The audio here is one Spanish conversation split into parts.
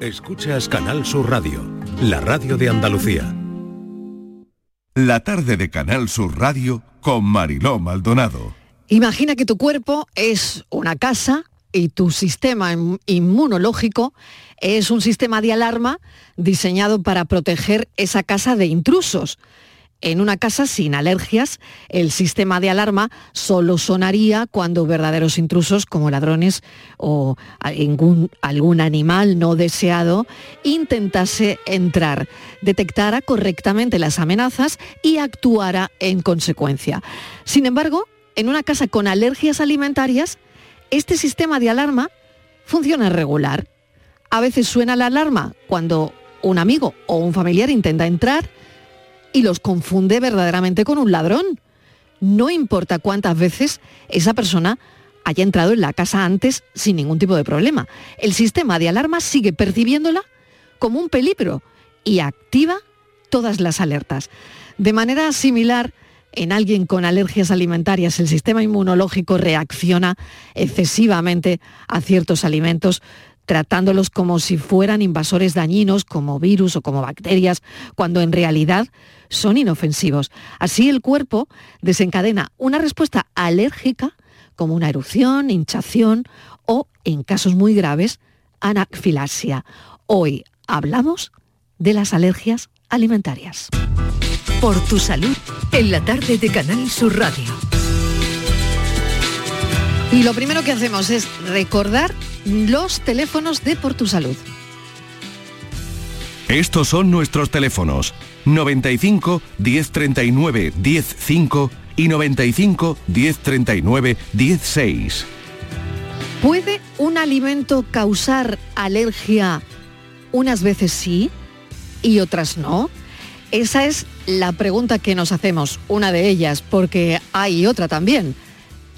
Escuchas Canal Sur Radio, la radio de Andalucía. La tarde de Canal Sur Radio con Mariló Maldonado. Imagina que tu cuerpo es una casa y tu sistema inmunológico es un sistema de alarma diseñado para proteger esa casa de intrusos. En una casa sin alergias, el sistema de alarma solo sonaría cuando verdaderos intrusos como ladrones o algún, animal no deseado intentase entrar, detectara correctamente las amenazas y actuara en consecuencia. Sin embargo, en una casa con alergias alimentarias, este sistema de alarma funciona regular. A veces suena la alarma cuando un amigo o un familiar intenta entrar y los confunde verdaderamente con un ladrón. No importa cuántas veces esa persona haya entrado en la casa antes sin ningún tipo de problema. El sistema de alarma sigue percibiéndola como un peligro y activa todas las alertas. De manera similar, en alguien con alergias alimentarias el sistema inmunológico reacciona excesivamente a ciertos alimentos tratándolos como si fueran invasores dañinos como virus o como bacterias, cuando en realidad son inofensivos. Así el cuerpo desencadena una respuesta alérgica como una erupción, hinchación o, en casos muy graves, anafilaxia. Hoy hablamos de las alergias alimentarias. Por tu salud, en la tarde de Canal Sur Radio. Y lo primero que hacemos es recordar los teléfonos de Por Tu Salud. Estos son nuestros teléfonos 95 1039 105 y 95 1039 16. ¿Puede un alimento causar alergia unas veces sí y otras no? Esa es la pregunta que nos hacemos, una de ellas, porque hay otra también.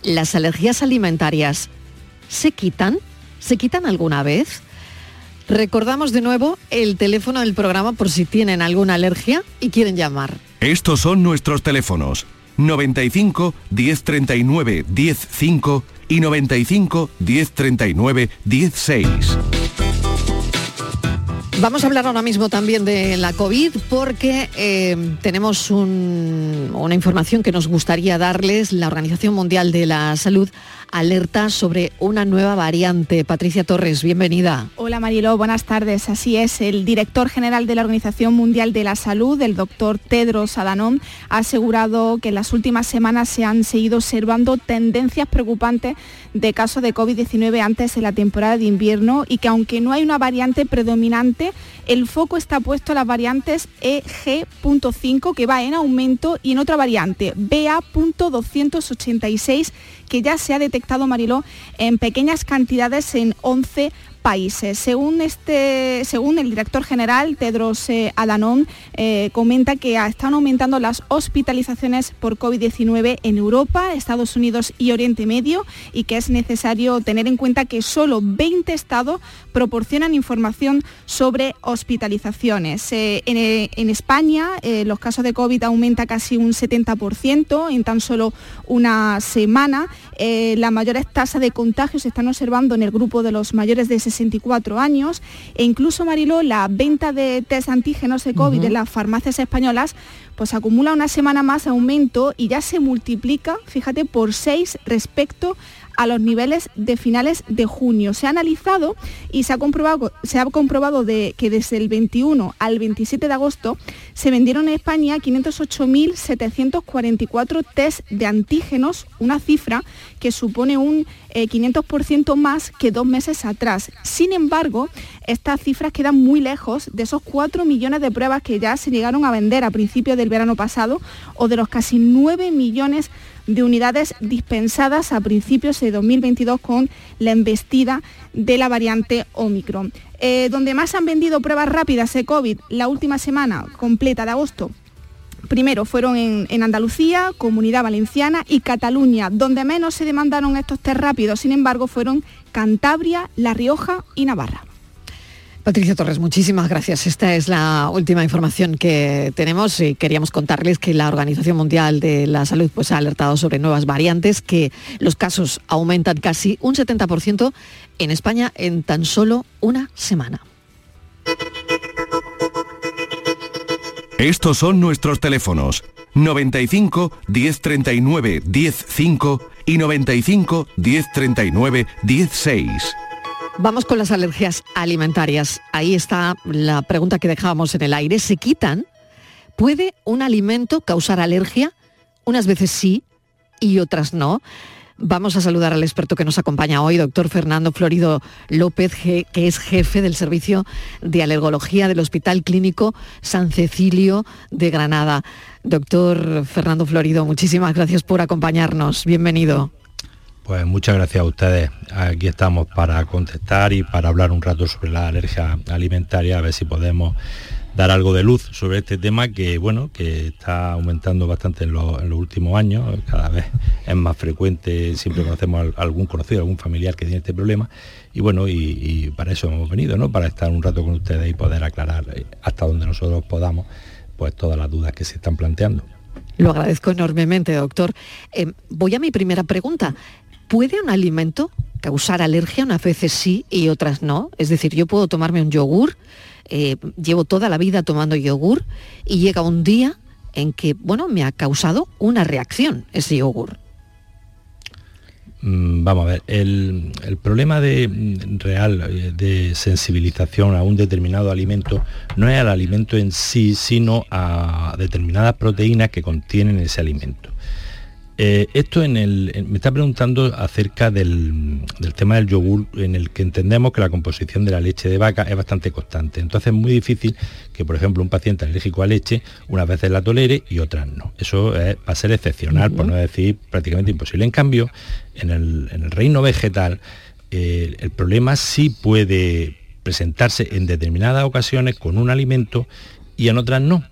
¿Las alergias alimentarias se quitan? ¿Se quitan alguna vez? Recordamos de nuevo el teléfono del programa por si tienen alguna alergia y quieren llamar. Estos son nuestros teléfonos 95 1039 105 y 95 1039 16. Vamos a hablar ahora mismo también de la COVID porque eh, tenemos una información que nos gustaría darles. La Organización Mundial de la Salud alerta sobre una nueva variante. Patricia Torres, bienvenida. Hola Mariló, buenas tardes. Así es, el director general de la Organización Mundial de la Salud, el doctor Tedros Adhanom, ha asegurado que en las últimas semanas se han seguido observando tendencias preocupantes de casos de COVID-19 antes de la temporada de invierno y que aunque no hay una variante predominante, el foco está puesto en las variantes EG.5 que va en aumento y en otra variante BA.286 que ya se ha detectado, Mariló, en pequeñas cantidades en 11 países. Según, este, según el director general, Tedros eh, Adhanom, eh, comenta que están aumentando las hospitalizaciones por COVID-19 en Europa, Estados Unidos y Oriente Medio y que es necesario tener en cuenta que solo 20 estados proporcionan información sobre hospitalizaciones. Eh, en, España los casos de COVID aumenta casi un 70% en tan solo una semana. las mayores tasas de contagios se están observando en el grupo de los mayores de 64 años e incluso Mariló, la venta de test antígenos de COVID en las farmacias españolas pues acumula una semana más aumento y ya se multiplica, fíjate, por seis respecto a los niveles de finales de junio. Se ha analizado y se ha comprobado, se ha comprobado de que desde el 21 al 27 de agosto se vendieron en España 508.744 test de antígenos, una cifra que supone un 500% eh, más que dos meses atrás. Sin embargo, estas cifras quedan muy lejos de esos 4 millones de pruebas que ya se llegaron a vender a principios del verano pasado o de los casi 9 millones unidades dispensadas a principios de 2022 con la embestida de la variante Omicron. Eh, donde más han vendido pruebas rápidas de COVID la última semana completa de agosto primero fueron en, en, Andalucía, Comunidad Valenciana y Cataluña. Donde menos se demandaron estos test rápidos, sin embargo, fueron Cantabria, La Rioja y Navarra. Patricia Torres, muchísimas gracias. Esta es la última información que tenemos y queríamos contarles que la Organización Mundial de la Salud pues, ha alertado sobre nuevas variantes, que los casos aumentan casi un 70% en España en tan solo una semana. Estos son nuestros teléfonos 95 1039 105 y 95 1039 16. 10 Vamos con las alergias alimentarias. Ahí está la pregunta que dejábamos en el aire. ¿Se quitan? ¿Puede un alimento causar alergia? Unas veces sí y otras no. Vamos a saludar al experto que nos acompaña hoy, doctor Fernando Florido López, que es jefe del Servicio de Alergología del Hospital Clínico San Cecilio de Granada. Doctor Fernando Florido, muchísimas gracias por acompañarnos. Bienvenido. Pues muchas gracias a ustedes. Aquí estamos para contestar y para hablar un rato sobre la alergia alimentaria, a ver si podemos dar algo de luz sobre este tema que bueno que está aumentando bastante en, los últimos años. Cada vez es más frecuente siempre conocemos a algún conocido algún familiar que tiene este problema. Y bueno y, para eso hemos venido no para estar un rato con ustedes y poder aclarar hasta donde nosotros podamos pues todas las dudas que se están planteando. Lo agradezco enormemente doctor. Eh, voy a mi primera pregunta puede un alimento causar alergia unas veces sí y otras no es decir yo puedo tomarme un yogur eh, llevo toda la vida tomando yogur y llega un día en que, bueno, me ha causado una reacción ese yogur. Mm, vamos a ver, el, problema de, real eh, de sensibilización a un determinado alimento no es al alimento en sí, sino a determinadas proteínas que contienen ese alimento. Eh, esto en el, me está preguntando acerca del, tema del yogur, en el que entendemos que la composición de la leche de vaca es bastante constante. Entonces es muy difícil que, por ejemplo, un paciente alérgico a leche unas veces la tolere y otras no. Eso va a ser excepcional, por no decir prácticamente imposible. En cambio, en el, reino vegetal, eh, el problema sí puede presentarse en determinadas ocasiones con un alimento y en otras no.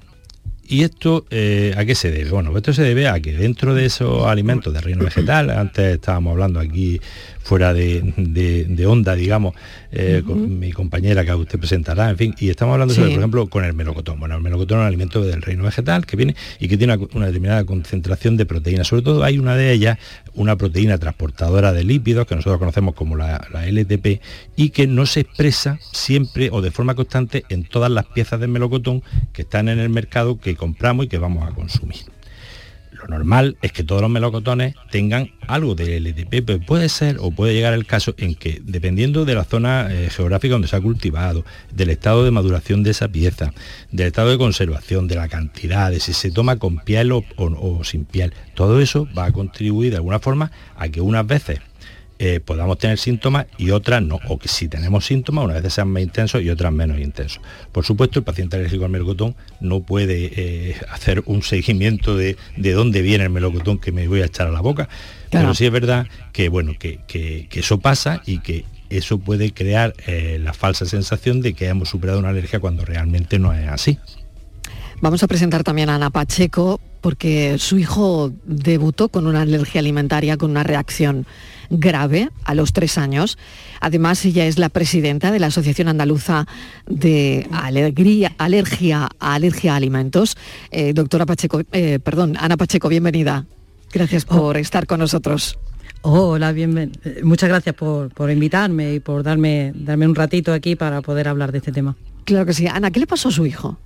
¿Y esto eh, a qué se debe? Bueno, esto se debe a que dentro de esos alimentos de reino vegetal, antes estábamos hablando aquí fuera de, onda, digamos, eh, con mi compañera que usted presentará, en fin, y estamos hablando sobre, por ejemplo, con el melocotón. Bueno, el melocotón es un alimento del reino vegetal que viene y que tiene una, determinada concentración de proteínas. Sobre todo hay una de ellas, una proteína transportadora de lípidos, que nosotros conocemos como la, la LTP, y que no se expresa siempre o de forma constante en todas las piezas de melocotón que están en el mercado que compramos y que vamos a consumir lo normal es que todos los melocotones tengan algo de LTP, pero puede ser o puede llegar el caso en que, dependiendo de la zona eh, geográfica donde se ha cultivado, del estado de maduración de esa pieza, del estado de conservación, de la cantidad, de si se toma con piel o sin piel, todo eso va a contribuir de alguna forma a que unas veces eh, podamos tener síntomas y otras no, o que si tenemos síntomas, una vez sean más intensos y otras menos intensos. Por supuesto, el paciente alérgico al melocotón no puede eh, hacer un seguimiento de, de, dónde viene el melocotón que me voy a echar a la boca, pero sí es verdad que, bueno, que, eso pasa y que eso puede crear eh, la falsa sensación de que hemos superado una alergia cuando realmente no es así. Vamos a presentar también a Ana Pacheco porque su hijo debutó con una alergia alimentaria, con una reacción grave a los tres años. Además, ella es la presidenta de la Asociación Andaluza de Alegría, Alergia a Alergia a Alimentos. Eh, doctora Pacheco, eh, perdón, Ana Pacheco, bienvenida. Gracias oh. por estar con nosotros. Hola, bienvenido. Eh, muchas gracias por, invitarme y por darme, darme un ratito aquí para poder hablar de este tema. Claro que sí. Ana, ¿qué le pasó a su hijo?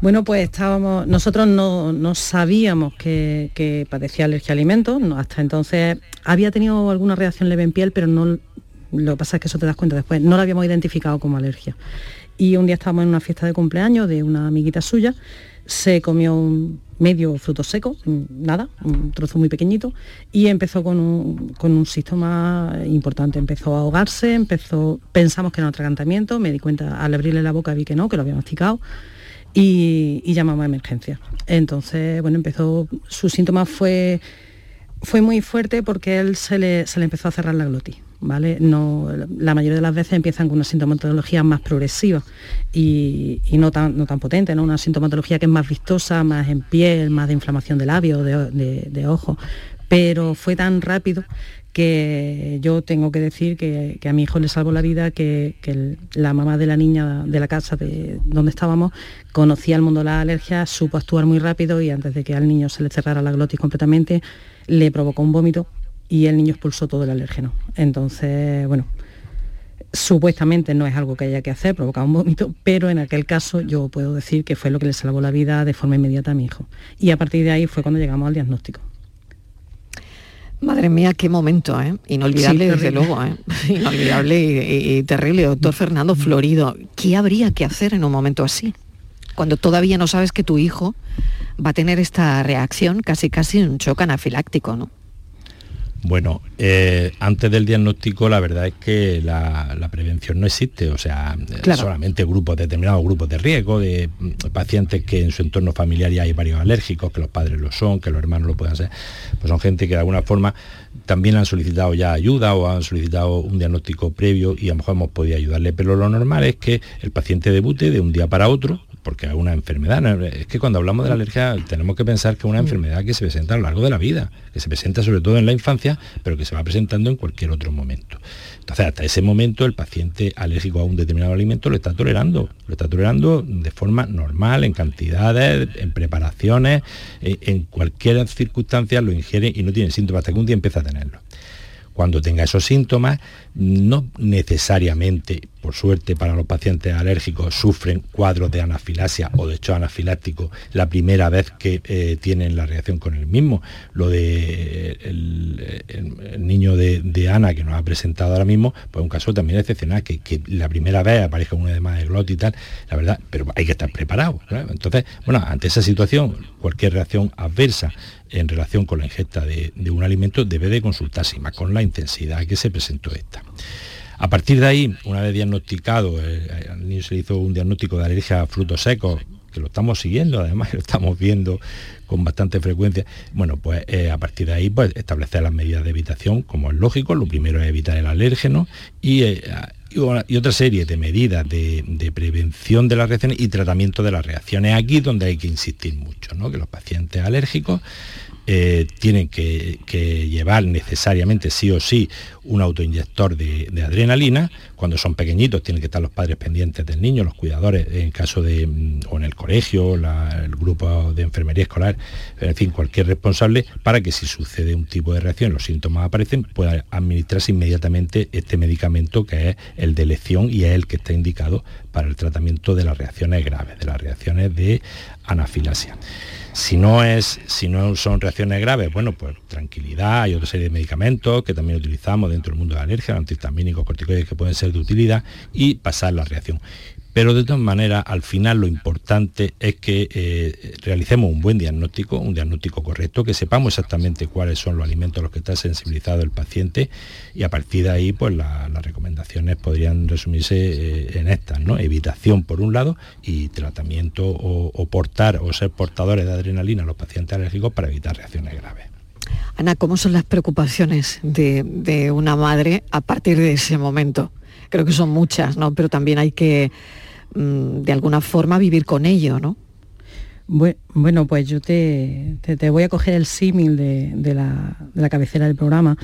Bueno, pues estábamos, nosotros no, sabíamos que, padecía alergia a alimentos, hasta entonces había tenido alguna reacción leve en piel, pero no, lo que pasa es que eso te das cuenta después, no lo habíamos identificado como alergia. Y un día estábamos en una fiesta de cumpleaños de una amiguita suya, se comió un medio fruto seco, nada, un trozo muy pequeñito, y empezó con un, con síntoma importante. Empezó a ahogarse, empezó, pensamos que era un atragantamiento, me di cuenta, al abrirle la boca vi que no, que lo había masticado y, llamamos a emergencia. Entonces, bueno, empezó, su síntoma fue, fue muy fuerte porque él se le, empezó a cerrar la glotis. ¿Vale? No, la mayoría de las veces empiezan con una sintomatología más progresiva y, no, tan, no tan potente, ¿no? una sintomatología que es más vistosa, más en piel, más de inflamación de labios, de, de, de ojos, pero fue tan rápido que yo tengo que decir que, a mi hijo le salvó la vida, que, la mamá de la niña de la casa de donde estábamos conocía el mundo de la alergia, supo actuar muy rápido y antes de que al niño se le cerrara la glotis completamente, le provocó un vómito y el niño expulsó todo el alérgeno. Entonces, bueno, supuestamente no es algo que haya que hacer, provocar un vómito, pero en aquel caso yo puedo decir que fue lo que le salvó la vida de forma inmediata a mi hijo. Y a partir de ahí fue cuando llegamos al diagnóstico. Madre mía, qué momento, ¿eh? Inolvidable, desde luego, ¿eh? Inolvidable y, terrible. Doctor Fernando Florido, ¿qué habría que hacer en un momento así? Cuando todavía no sabes que tu hijo va a tener esta reacción, casi casi un shock anafiláctico, ¿no? Bueno, eh, antes del diagnóstico la verdad es que la, prevención no existe, o sea, solamente grupos, determinados grupos de riesgo, de mm, pacientes que en su entorno familiar ya hay varios alérgicos, que los padres lo son, que los hermanos lo puedan ser, pues son gente que de alguna forma también han solicitado ya ayuda o han solicitado un diagnóstico previo y a lo mejor hemos podido ayudarle, pero lo normal es que el paciente debute de un día para otro, porque es una enfermedad. Es que cuando hablamos de la alergia tenemos que pensar que es una mm. enfermedad que se presenta a lo largo de la vida, que se presenta sobre todo en la infancia, pero que se va presentando en cualquier otro momento. Entonces, hasta ese momento el paciente alérgico a un determinado alimento lo está tolerando, lo está tolerando de forma normal, en cantidades, en preparaciones, en cualquier circunstancia lo ingiere y no tiene síntomas hasta que un día empieza a tenerlo. Cuando tenga esos síntomas, no necesariamente, por suerte para los pacientes alérgicos, sufren cuadros de anafilasia o de hecho anafiláctico la primera vez que eh, tienen la reacción con el mismo. Lo de el, niño de, Ana que nos ha presentado ahora mismo, pues un caso también excepcional, que, la primera vez aparezca un edema de glotis y tal, la verdad, pero hay que estar preparado. Entonces, bueno, ante esa situación, cualquier reacción adversa en relación con la ingesta de, de un alimento debe de consultarse, más con la intensidad que se presentó esta. A partir de ahí, una vez diagnosticado, eh, al niño se hizo un diagnóstico de alergia a frutos secos, que lo estamos siguiendo, además lo estamos viendo con bastante frecuencia. Bueno, pues eh, a partir de ahí, pues establecer las medidas de evitación, como es lógico, lo primero es evitar el alérgeno y, eh, y, otra serie de medidas de, de, prevención de las reacciones y tratamiento de las reacciones. Aquí donde hay que insistir mucho, ¿no? que los pacientes alérgicos eh, tienen que, llevar necesariamente sí o sí un autoinyector de, adrenalina. Cuando son pequeñitos tienen que estar los padres pendientes del niño, los cuidadores, en caso de, mm, o en el colegio, el grupo de enfermería escolar, en fin, cualquier responsable, para que si sucede un tipo de reacción, los síntomas aparecen, pueda administrarse inmediatamente este medicamento que es el de elección y es el que está indicado para el tratamiento de las reacciones graves, de las reacciones de anafilasia. Si no, es, si no son reacciones graves, bueno, pues tranquilidad, hay otra serie de medicamentos que también utilizamos dentro del mundo de la alergia, antihistamínicos, corticoides que pueden ser de utilidad y pasar la reacción. Pero de todas maneras, al final lo importante es que eh, realicemos un buen diagnóstico, un diagnóstico correcto, que sepamos exactamente cuáles son los alimentos a los que está sensibilizado el paciente y a partir de ahí, pues las recomendaciones podrían resumirse eh, en estas, ¿no? Evitación por un lado y tratamiento o, portar o ser portadores de adrenalina a los pacientes alérgicos para evitar reacciones graves. Ana, ¿cómo son las preocupaciones de, de una madre a partir de ese momento? Creo que son muchas, ¿no? Pero también hay que Mm, de alguna forma vivir con ello, ¿no? Bueno, pues yo te, te, voy a coger el símil de, la, cabecera del programa.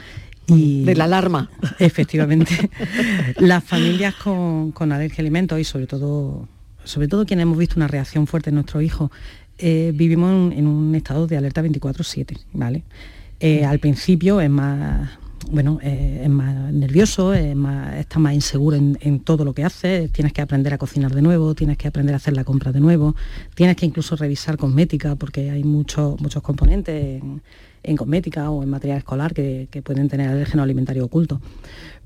Y, de la alarma. Efectivamente. Las familias con, con, alergia a alimentos y sobre todo, sobre todo quienes hemos visto una reacción fuerte en nuestro hijo, eh, vivimos en, un estado de alerta 24-7, ¿vale? Eh, al principio es más, bueno, eh, es más nervioso, es más, está más inseguro en, todo lo que hace, tienes que aprender a cocinar de nuevo, tienes que aprender a hacer la compra de nuevo, tienes que incluso revisar cosmética porque hay muchos muchos componentes en, cosmética o en material escolar que, que pueden tener alérgeno alimentario oculto.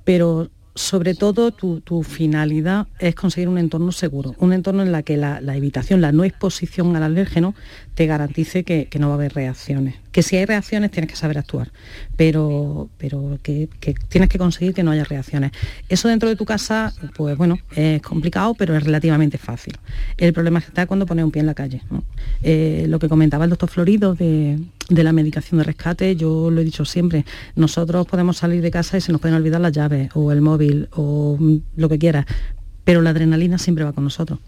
Pero sobre todo tu, finalidad es conseguir un entorno seguro, un entorno en el que la, evitación, la no exposición al alérgeno te garantice que, no va a haber reacciones. Que si hay reacciones tienes que saber actuar, pero, pero que, tienes que conseguir que no haya reacciones. Eso dentro de tu casa, pues bueno, es complicado, pero es relativamente fácil. El problema está cuando pones un pie en la calle. Eh, lo que comentaba el doctor Florido de, de la medicación de rescate, yo lo he dicho siempre, nosotros podemos salir de casa y se nos pueden olvidar las llaves o el móvil o lo que quiera, pero la adrenalina siempre va con nosotros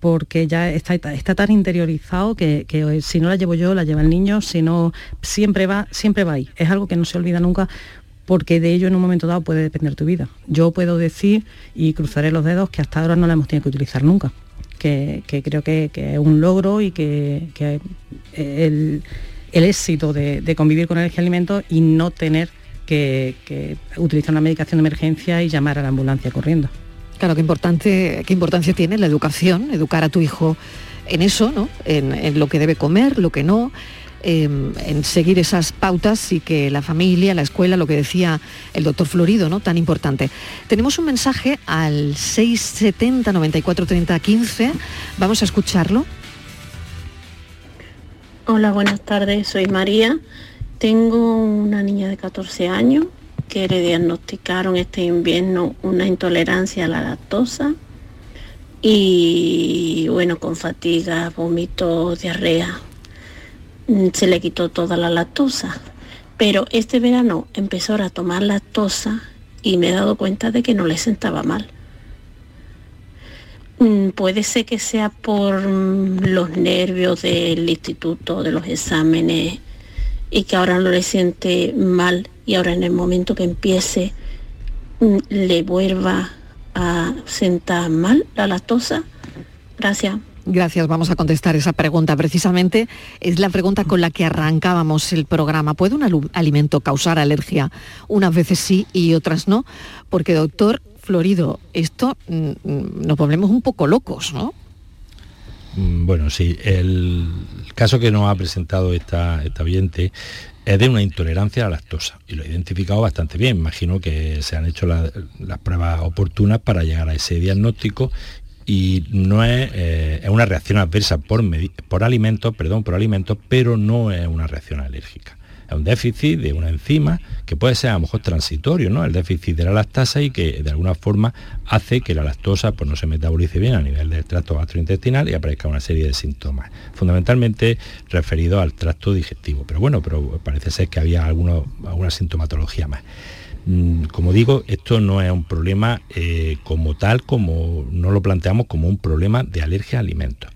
porque ya está, está tan interiorizado que, que, si no la llevo yo, la lleva el niño, si no, siempre va, siempre va ahí. Es algo que no se olvida nunca porque de ello en un momento dado puede depender tu vida. Yo puedo decir y cruzaré los dedos que hasta ahora no la hemos tenido que utilizar nunca, que, creo que, es un logro y que, que el, el éxito de, convivir con el alimentos y no tener que, que utilizar una medicación de emergencia y llamar a la ambulancia corriendo. Claro, qué, importante, qué importancia tiene la educación, educar a tu hijo en eso, ¿no? En, lo que debe comer, lo que no, em, en seguir esas pautas y que la familia, la escuela, lo que decía el doctor Florido, ¿no? Tan importante. Tenemos un mensaje al 670 94 30 15. Vamos a escucharlo. Hola, buenas tardes. Soy María. Tengo una niña de 14 años que le diagnosticaron este invierno una intolerancia a la lactosa y bueno, con fatiga, vómito, diarrea. Mm, se le quitó toda la lactosa. Pero este verano empezó a tomar lactosa y me he dado cuenta de que no le sentaba mal. Mm, puede ser que sea por mm, los nervios del instituto, de los exámenes, y que ahora no le siente mal y ahora en el momento que empiece mm, le vuelva a sentar mal la lactosa. Gracias. Gracias, vamos a contestar esa pregunta. Precisamente es la pregunta con la que arrancábamos el programa. ¿Puede un alimento causar alergia? Unas veces sí y otras no. Porque, doctor Florido, esto mm, mm, nos volvemos un poco locos, ¿no? Mm, bueno, sí, el caso que nos ha presentado esta, esta oyente es de una intolerancia a la lactosa y lo he identificado bastante bien. Imagino que se han hecho las pruebas oportunas para llegar a ese diagnóstico y no es, eh, una reacción adversa por, por alimentos, perdón, por alimentos, pero no es una reacción alérgica un déficit de una enzima que puede ser a lo mejor transitorio, ¿no? El déficit de la lactasa y que de alguna forma hace que la lactosa pues, no se metabolice bien a nivel del tracto gastrointestinal y aparezca una serie de síntomas, fundamentalmente referidos al tracto digestivo. Pero bueno, pero parece ser que había alguna sintomatología más mm, como digo, esto no es un problema eh, como tal, como no lo planteamos como un problema de alergia a alimentos.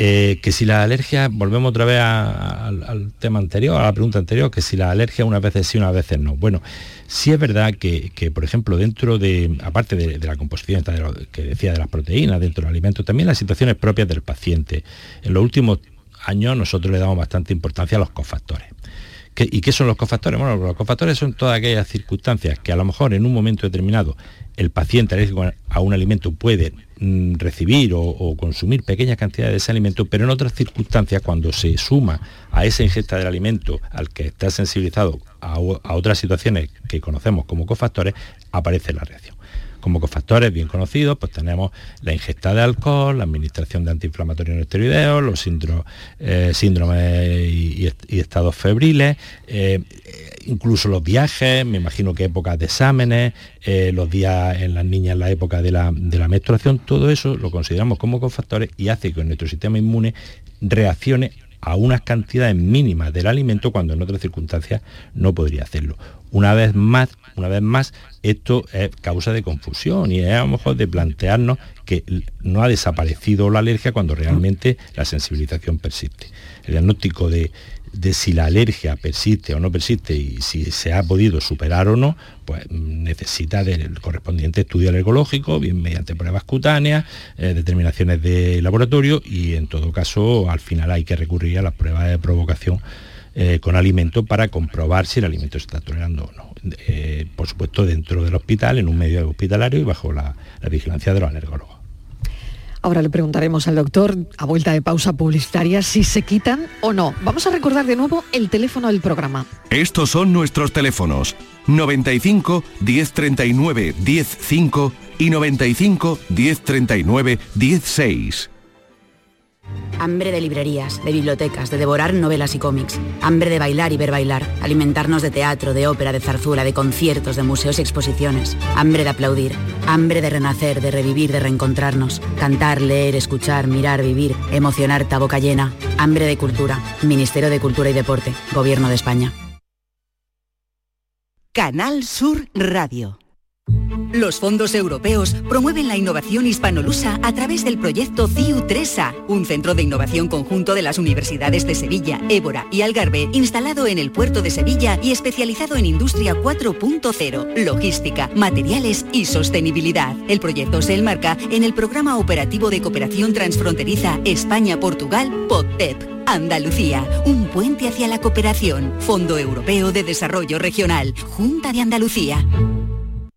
Eh, que si la alergia, volvemos otra vez al tema anterior, a la pregunta anterior, que si la alergia unas veces sí, unas veces no. Bueno, sí es verdad que, por ejemplo, dentro de, aparte de, la composición que decía de las proteínas dentro del alimento, también las situaciones propias del paciente. En los últimos años nosotros le damos bastante importancia a los cofactores. ¿Y qué son los cofactores? Bueno, los cofactores son todas aquellas circunstancias que a lo mejor en un momento determinado el paciente alérgico a un alimento puede recibir o, consumir pequeñas cantidades de ese alimento, pero en otras circunstancias, cuando se suma a esa ingesta del alimento al que está sensibilizado a, a otras situaciones que conocemos como cofactores, aparece la reacción. Como cofactores bien conocidos, pues tenemos la ingesta de alcohol, la administración de antiinflamatorios no esteroideos, los eh, síndromes y, estados febriles, eh, incluso los viajes, me imagino que épocas de exámenes, eh, los días en las niñas, la época de la menstruación, todo eso lo consideramos como cofactores y hace que nuestro sistema inmune reaccione a unas cantidades mínimas del alimento cuando en otras circunstancias no podría hacerlo. Una vez más, una vez más, esto es causa de confusión y es a lo mejor de plantearnos que no ha desaparecido la alergia cuando realmente la sensibilización persiste. El diagnóstico de, si la alergia persiste o no persiste y si se ha podido superar o no, pues necesita del correspondiente estudio alergológico, bien mediante pruebas cutáneas, eh, determinaciones de laboratorio y en todo caso al final hay que recurrir a las pruebas de provocación eh, con alimento para comprobar si el alimento se está tolerando o no. Eh, por supuesto dentro del hospital, en un medio hospitalario y bajo la, la vigilancia de los alergólogos. Ahora le preguntaremos al doctor, a vuelta de pausa publicitaria, si se quitan o no. Vamos a recordar de nuevo el teléfono del programa. Estos son nuestros teléfonos. 95 1039 105 y 95 1039 16. Hambre de librerías, de bibliotecas, de devorar novelas y cómics. Hambre de bailar y ver bailar. Alimentarnos de teatro, de ópera, de zarzuela, de conciertos, de museos y exposiciones. Hambre de aplaudir. Hambre de renacer, de revivir, de reencontrarnos. Cantar, leer, escuchar, mirar, vivir. Emocionar, boca llena. Hambre de cultura. Ministerio de Cultura y Deporte. Gobierno de España. Canal Sur Radio. Los fondos europeos promueven la innovación hispanolusa a través del proyecto CIU 3A, un centro de innovación conjunto de las universidades de Sevilla, Évora y Algarve, instalado en el puerto de Sevilla y especializado en industria 4.0, logística, materiales y sostenibilidad. El proyecto se enmarca en el programa operativo de cooperación transfronteriza España-Portugal, POTEP. Andalucía, un puente hacia la cooperación. Fondo Europeo de Desarrollo Regional, Junta de Andalucía.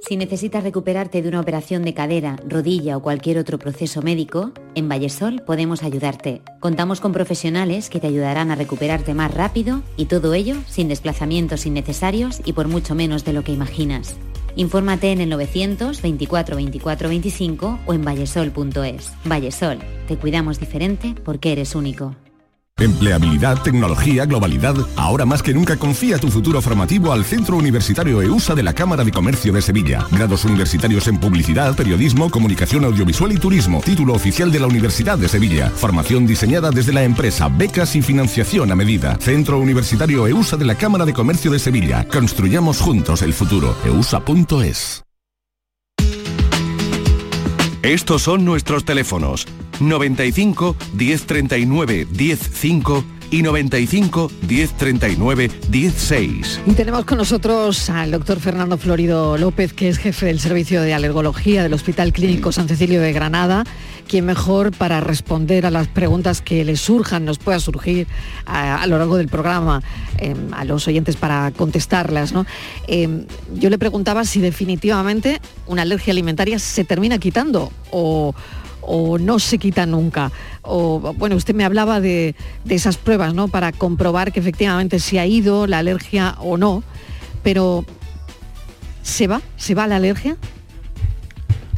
Si necesitas recuperarte de una operación de cadera, rodilla o cualquier otro proceso médico, en Vallesol podemos ayudarte. Contamos con profesionales que te ayudarán a recuperarte más rápido y todo ello sin desplazamientos innecesarios y por mucho menos de lo que imaginas. Infórmate en el 900 24 24 25 o en vallesol.es. Vallesol, te cuidamos diferente porque eres único. Empleabilidad, tecnología, globalidad. Ahora más que nunca confía tu futuro formativo al Centro Universitario EUSA de la Cámara de Comercio de Sevilla. Grados universitarios en publicidad, periodismo, comunicación audiovisual y turismo. Título oficial de la Universidad de Sevilla. Formación diseñada desde la empresa, becas y financiación a medida. Centro Universitario EUSA de la Cámara de Comercio de Sevilla. Construyamos juntos el futuro. EUSA.es. Estos son nuestros teléfonos 95 1039 105 y 95 1039 16. Y tenemos con nosotros al doctor Fernando Florido López, que es jefe del Servicio de Alergología del Hospital Clínico San Cecilio de Granada, quien mejor para responder a las preguntas que le surjan, nos pueda surgir a, lo largo del programa, eh, a los oyentes para contestarlas. ¿no? Eh, yo le preguntaba si definitivamente una alergia alimentaria se termina quitando o o no se quita nunca. O, bueno, usted me hablaba de, de, esas pruebas, ¿no? Para comprobar que efectivamente se ha ido la alergia o no. Pero, ¿se va? ¿Se va la alergia?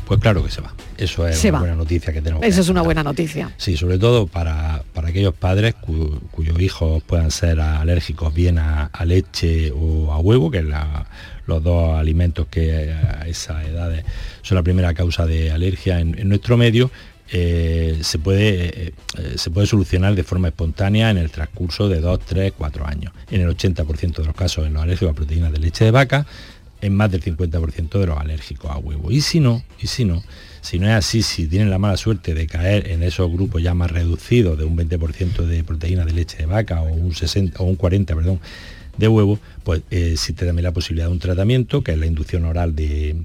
Pues claro que se va. Eso es Se una va. buena noticia que tenemos. Esa es una buena noticia. Sí, sobre todo para, para aquellos padres cu- cuyos hijos puedan ser alérgicos bien a, a leche o a huevo, que es la- los dos alimentos que a esas edades son la primera causa de alergia en, nuestro medio. eh, se, puede, eh, eh, se puede solucionar de forma espontánea en el transcurso de 2, 3, 4 años. En el 80% de los casos en los alérgicos a proteínas de leche de vaca, en más del 50% de los alérgicos a huevo. Y si no, y si no, si no es así, si tienen la mala suerte de caer en esos grupos ya más reducidos de un 20% de proteínas de leche de vaca o un 60 o un 40, perdón, de huevo, pues eh, existe también la posibilidad de un tratamiento, que es la inducción oral de,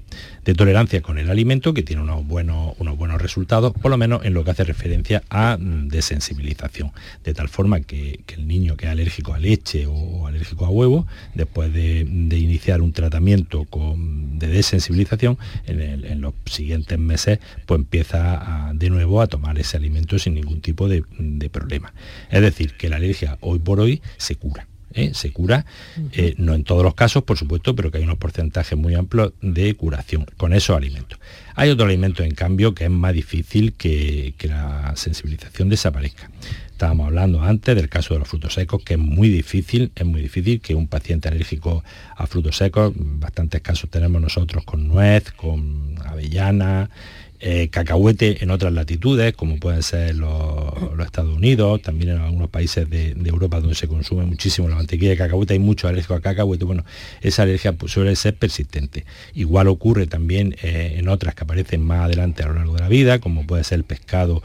tolerancia con el alimento, que tiene unos buenos, unos buenos resultados, por lo menos en lo que hace referencia a mm, desensibilización, de tal forma que, el niño que es alérgico a leche o alérgico a huevo, después de, iniciar un tratamiento con, de desensibilización, en, los siguientes meses, pues empieza de nuevo a tomar ese alimento sin ningún tipo de problema. Es decir, que la alergia hoy por hoy se cura. ¿Eh? se cura, eh, no en todos los casos, por supuesto, pero que hay unos porcentajes muy amplios de curación con esos alimentos. Hay otro alimento, en cambio, que es más difícil que, que la sensibilización desaparezca. Estábamos hablando antes del caso de los frutos secos, que es muy difícil, es muy difícil que un paciente alérgico a frutos secos, bastantes casos tenemos nosotros con nuez, con avellana, eh, cacahuete en otras latitudes, como pueden ser los, Estados Unidos, también en algunos países de, Europa donde se consume muchísimo la mantequilla de cacahuete, hay mucho alérgico a cacahuete, bueno, esa alergia pues, suele ser persistente. Igual ocurre también eh, en otras que aparecen más adelante a lo largo de la vida, como puede ser el pescado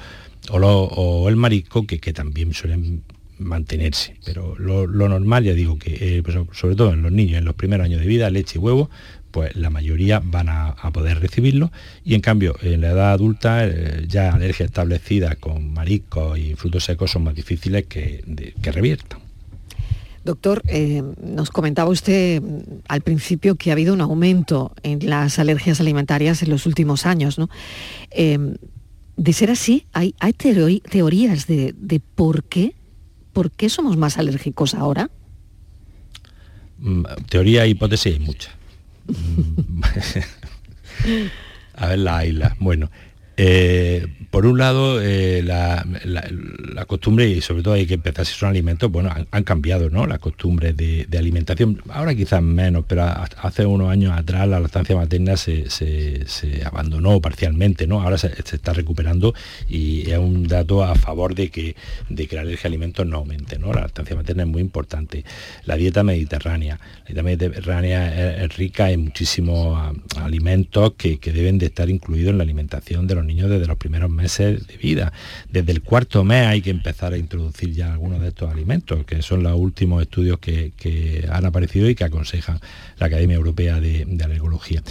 o, el marisco, que, también suelen mantenerse. Pero lo, normal, ya digo, que eh, sobre todo en los niños, en los primeros años de vida, leche y huevo, pues la mayoría van a, a poder recibirlo y en cambio en la edad adulta eh, ya alergias establecidas con mariscos y frutos secos son más difíciles que, de- que reviertan. Doctor, eh, nos comentaba usted mm, al principio que ha habido un aumento en las alergias alimentarias en los últimos años, ¿no? Eh, de ser así, hay, teorías de, de por qué, por qué somos más alérgicos ahora. Mm, Teoría e hipótesis hay muchas. A ver la isla. Bueno, Eh, por un lado, eh, la, costumbre, y sobre todo hay que empezar si son alimentos, bueno, han, cambiado ¿no? las costumbres de, alimentación. Ahora quizás menos, pero hace unos años atrás la lactancia materna se, abandonó parcialmente, ¿no? Ahora se, está recuperando y es un dato a favor de que, de que la alergia a alimentos no aumente, ¿no? La lactancia materna es muy importante. La dieta mediterránea. La dieta mediterránea es, rica en muchísimos alimentos que, que deben de estar incluidos en la alimentación de los niños desde los primeros meses de vida. Desde el cuarto mes hay que empezar a introducir ya algunos de estos alimentos, que son los últimos estudios que, han aparecido y que aconsejan la Academia Europea de, Alergología.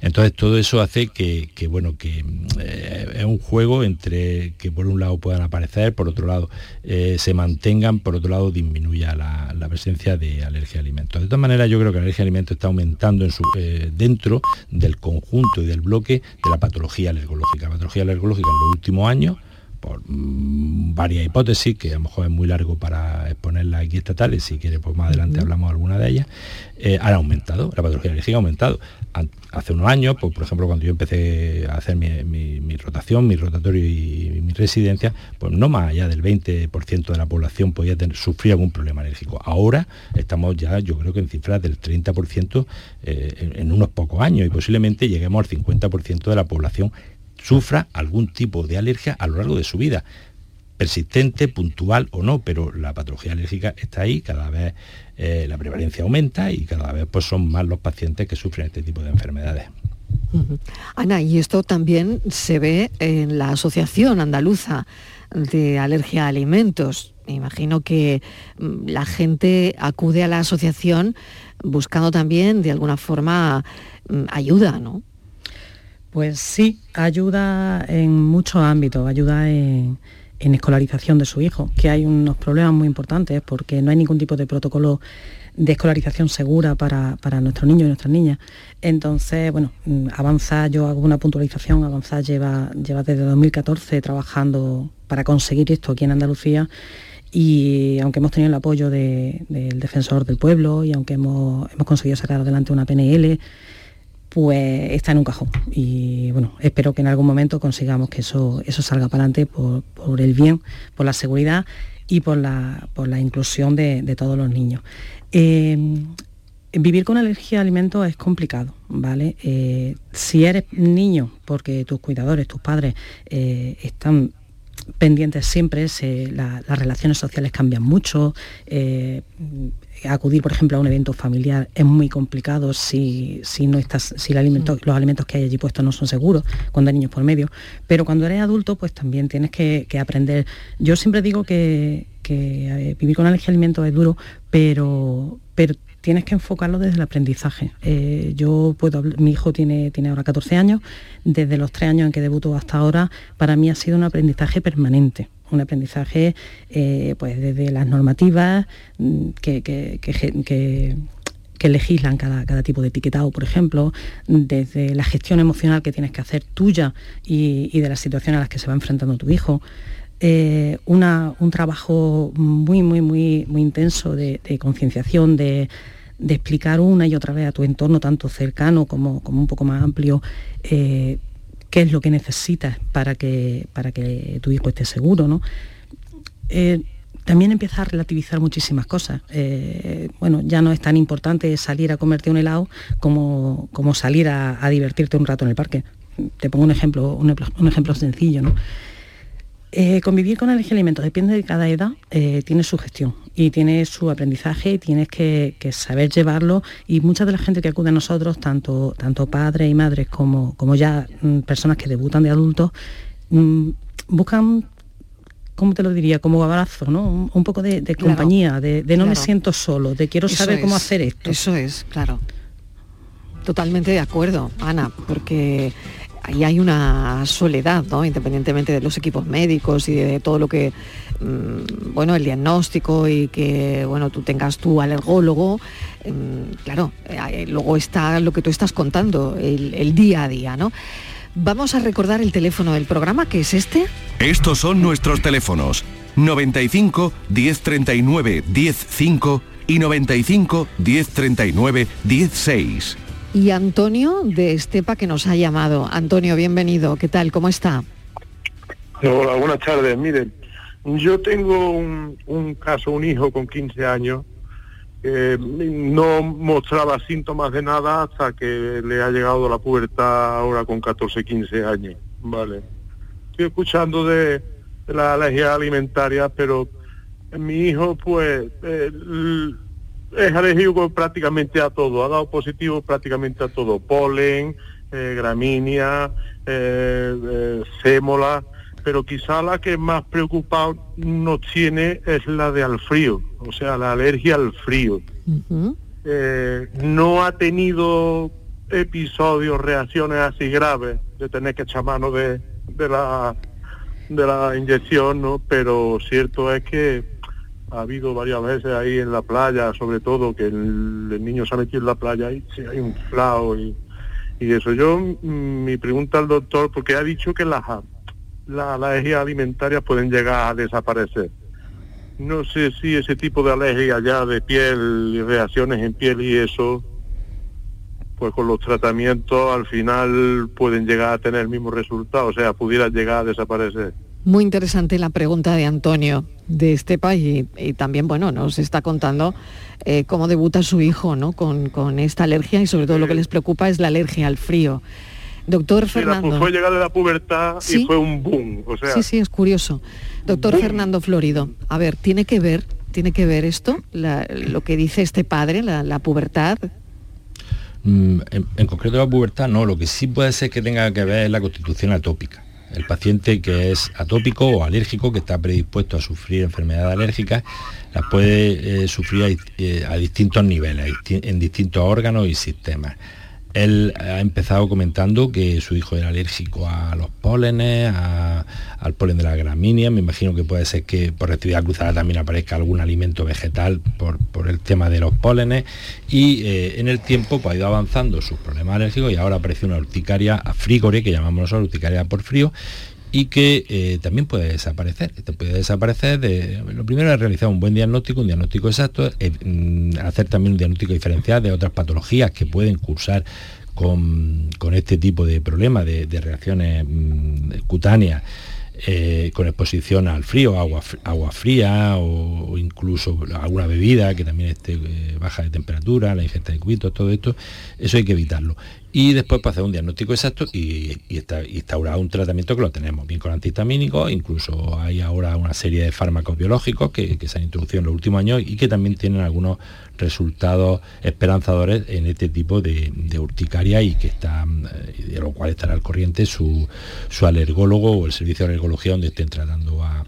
Entonces todo eso hace que, bueno, que eh, es un juego entre que por un lado puedan aparecer, por otro lado eh, se mantengan, por otro lado disminuya la, presencia de alergia a alimentos. De todas maneras yo creo que la alergia a alimentos está aumentando eh, dentro del conjunto y del bloque de la patología alergológica. La patología alergológica en los últimos años por mm, varias hipótesis, que a lo mejor es muy largo para exponerlas aquí estatales, si quiere pues más adelante hablamos de alguna de ellas, eh, han aumentado, la patología alérgica ha aumentado. Hace unos años, pues, por ejemplo, cuando yo empecé a hacer mi, rotación, mi rotatorio y, mi residencia, pues no más allá del 20% de la población podía tener, sufrir algún problema alérgico. Ahora estamos ya, yo creo que en cifras del 30% eh, en, en unos pocos años y posiblemente lleguemos al 50% de la población sufra algún tipo de alergia a lo largo de su vida persistente, puntual o no, pero la patología alérgica está ahí, cada vez eh, la prevalencia aumenta y cada vez pues, son más los pacientes que sufren este tipo de enfermedades. Ana, y esto también se ve en la Asociación Andaluza de Alergia a Alimentos. Me imagino que mm, la gente acude a la asociación buscando también de alguna forma mm, ayuda, ¿no? Pues sí, ayuda en muchos ámbitos, ayuda en, escolarización de su hijo, que hay unos problemas muy importantes porque no hay ningún tipo de protocolo de escolarización segura para, nuestros niños y nuestras niñas. Entonces, bueno, mm, Avanza, yo hago una puntualización, Avanza lleva, lleva desde 2014 trabajando para conseguir esto aquí en Andalucía y aunque hemos tenido el apoyo del defensor del pueblo y aunque hemos, hemos conseguido sacar adelante una PNL, pues está en un cajón. Y bueno, espero que en algún momento consigamos que eso, eso salga para adelante por, el bien, por la seguridad y por la, por la inclusión de, todos los niños. Eh, vivir con alergia a alimentos es complicado, ¿vale? Eh, si eres niño, porque tus cuidadores, tus padres eh, están pendientes siempre, las relaciones sociales cambian mucho, acudir, por ejemplo, a un evento familiar es muy complicado si, no estás, si mm. los alimentos que hay allí puestos no son seguros, cuando hay niños por medio. Pero cuando eres adulto, pues también tienes que, aprender. Yo siempre digo que, vivir con alergia a alimentos es duro, pero, pero tienes que enfocarlo desde el aprendizaje. Eh, yo puedo, mi hijo tiene, tiene ahora 14 años, desde los 3 años en que debutó hasta ahora, para mí ha sido un aprendizaje permanente un aprendizaje eh, pues desde las normativas mm, que, legislan cada, cada, tipo de etiquetado, por ejemplo, desde la gestión emocional que tienes que hacer tuya y, de las situaciones a las que se va enfrentando tu hijo. Eh, un trabajo muy, muy, muy, muy intenso de, concienciación, de, explicar una y otra vez a tu entorno, tanto cercano como, como un poco más amplio, eh, qué es lo que necesitas para que, para que tu hijo esté seguro, ¿no? Eh, también empieza a relativizar muchísimas cosas. Eh, bueno, ya no es tan importante salir a comerte un helado como, como salir a, divertirte un rato en el parque. Te pongo un ejemplo, un, ejemplo sencillo, ¿no? Eh, convivir con alergia alimentos depende de cada edad, eh, tiene su gestión y tiene su aprendizaje y tienes que, saber llevarlo y mucha de la gente que acude a nosotros, tanto, tanto padres y madres como, como ya mm, personas que debutan de adultos, mm, buscan ¿cómo te lo diría? Como abrazo, ¿no? Un, poco de, compañía, de, no me siento solo, de quiero saber cómo hacer esto. Eso es, claro. Totalmente de acuerdo, Ana, porque ahí hay una soledad, ¿no? Independientemente de los equipos médicos y de todo lo que, mm, bueno, el diagnóstico y que, bueno, tú tengas tu alergólogo, mm, claro, eh, luego está lo que tú estás contando, el, día a día, ¿no? Vamos a recordar el teléfono del programa, que es este. Estos son nuestros teléfonos, 95 1039 105 y 95 1039 16. Y Antonio de Estepa que nos ha llamado. Antonio, bienvenido. ¿Qué tal? ¿Cómo está? Hola, buenas tardes. Miren, yo tengo un, caso, un hijo con 15 años, que no mostraba síntomas de nada hasta que le ha llegado la pubertad ahora con 14, 15 años. Vale. Estoy escuchando de, de la alergia alimentaria, pero mi hijo pues eh, es alérgico prácticamente a todo, ha dado positivo prácticamente a todo, polen, eh, gramínea, eh, eh, sémola, pero quizá la que más preocupado nos tiene es la de al frío, o sea, la alergia al frío. Eh, no ha tenido episodios, reacciones así graves de tener que echar mano de, de la de la inyección, ¿no? Pero cierto es que ha habido varias veces ahí en la playa, sobre todo, que el, el niño se ha en la playa y se ha inflado y, y eso. Yo, mm, mi pregunta al doctor, porque ha dicho que las las alergias alimentarias pueden llegar a desaparecer. No sé si ese tipo de alergia ya de piel y reacciones en piel y eso, pues con los tratamientos al final pueden llegar a tener el mismo resultado, o sea, pudiera llegar a desaparecer. Muy interesante la pregunta de Antonio de Estepa y, y también, bueno, nos está contando eh, cómo debuta su hijo ¿no? con, con esta alergia y sobre todo lo que les preocupa es la alergia al frío. Doctor Sí, la- Fernando. fue llegar de la pubertad Sí. y fue un boom, o sea, Sí, sí, es curioso. Doctor Fernando Florido, a ver, ¿tiene que ver, tiene que ver esto, la- lo que dice este padre, la, la pubertad? Mm, En, en concreto la pubertad no, lo que sí puede ser que tenga que ver es la constitución atópica. El paciente que es atópico o alérgico, que está predispuesto a sufrir enfermedades alérgicas, las puede eh, sufrir eh, a distintos niveles, en distintos órganos y sistemas. Él ha empezado comentando que su hijo era alérgico a los pólenes, a- al polen de la gramínea. Me imagino que puede ser que por actividad cruzada también aparezca algún alimento vegetal por, por el tema de los pólenes. Y eh, en el tiempo pues, ha ido avanzando sus problemas alérgicos y ahora aparece una urticaria a frigore, que llamamos nosotros urticaria por frío, y que eh, también puede desaparecer. Puede desaparecer de, lo primero es realizar un buen diagnóstico, un diagnóstico exacto, eh, mm, hacer también un diagnóstico diferencial de otras patologías que pueden cursar con, con este tipo de problemas, de, reacciones mm, cutáneas. eh, con exposición al frío, agua, agua fría o, o incluso alguna bebida que también esté baja de temperatura, la ingesta de cubitos, todo esto, eso hay que evitarlo. Y después para hacer un diagnóstico exacto y, y esta- instaurar un tratamiento que lo tenemos, bien con antihistamínicos, incluso hay ahora una serie de fármacos biológicos que, que se han introducido en los últimos años y que también tienen algunos resultados esperanzadores en este tipo de, de urticaria y que están, eh, de lo cual estará al corriente su, su alergólogo o el servicio de alergología donde estén tratando a,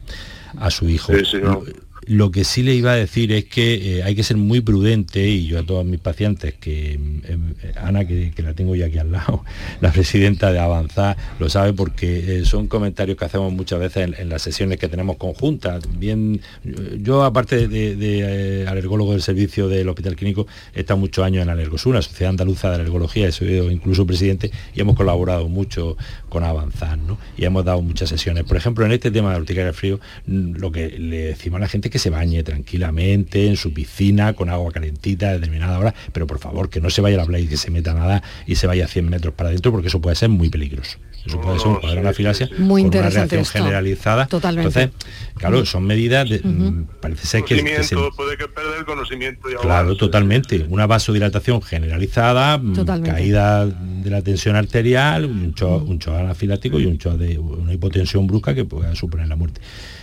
a su hijo. Sí, no. Lo que sí le iba a decir es que eh, hay que ser muy prudente y yo a todos mis pacientes, que em, eh, Ana, que, la tengo ya aquí al lado, la presidenta de Avanzar, lo sabe porque eh, son comentarios que hacemos muchas veces en, las sesiones que tenemos conjuntas. Bien, eh, yo aparte de, eh, alergólogo del servicio del Hospital Clínico, he estado muchos años en Alergosur, la Sociedad Andaluza de Alergología, he sido incluso presidente y hemos colaborado mucho con Avanzar, ¿no? Y hemos dado muchas sesiones. Por ejemplo, en este tema de la urticaria frío, mm, lo que le decimos a la gente que se bañe tranquilamente en su piscina con agua calentita a determinada hora, pero por favor que no se vaya a la playa y que se meta nada y se vaya a 100 metros para adentro porque eso puede ser muy peligroso. Eso puede ser un cuadro de anafilaxia Muy con una reacción esto. generalizada. Totalmente. Entonces, claro, son medidas, de, mm, parece ser que, que se- conocimiento, puede que perder el conocimiento y Claro, totalmente. Una vasodilatación generalizada, mm, Totalmente. caída de la tensión arterial, un shock, un shock anafiláctico y un shock de una hipotensión brusca que pueda suponer la muerte.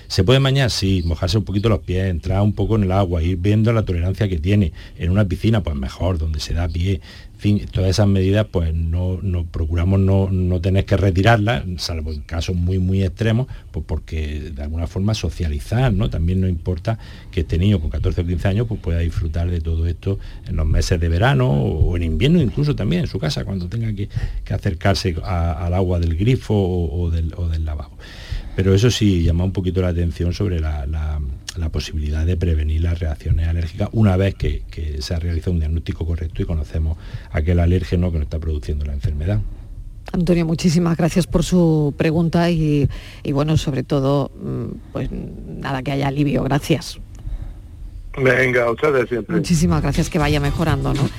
¿Se puede bañar? Sí, mojarse un poquito los pies, entrar un poco en el agua, ir viendo la tolerancia que tiene. En una piscina, pues mejor, donde se da pie. En fin, todas esas medidas, pues no, no procuramos no, no tener que retirarlas, salvo en casos muy, muy extremos, pues porque de alguna forma socializar, ¿no? También no importa que este niño con 14 o 15 años pues pueda disfrutar de todo esto en los meses de verano o en invierno incluso también en su casa, cuando tenga que, que acercarse al agua del grifo o, o del, o del lavabo. Pero eso sí llama un poquito la atención sobre la, posibilidad de prevenir las reacciones alérgicas una vez que, se ha realizado un diagnóstico correcto y conocemos aquel alérgeno que nos está produciendo la enfermedad. Antonio, muchísimas gracias por su pregunta y, y bueno, sobre todo, mm, pues nada, que haya alivio. Gracias. Venga, a ustedes siempre. Muchísimas gracias, que vaya mejorando, ¿no?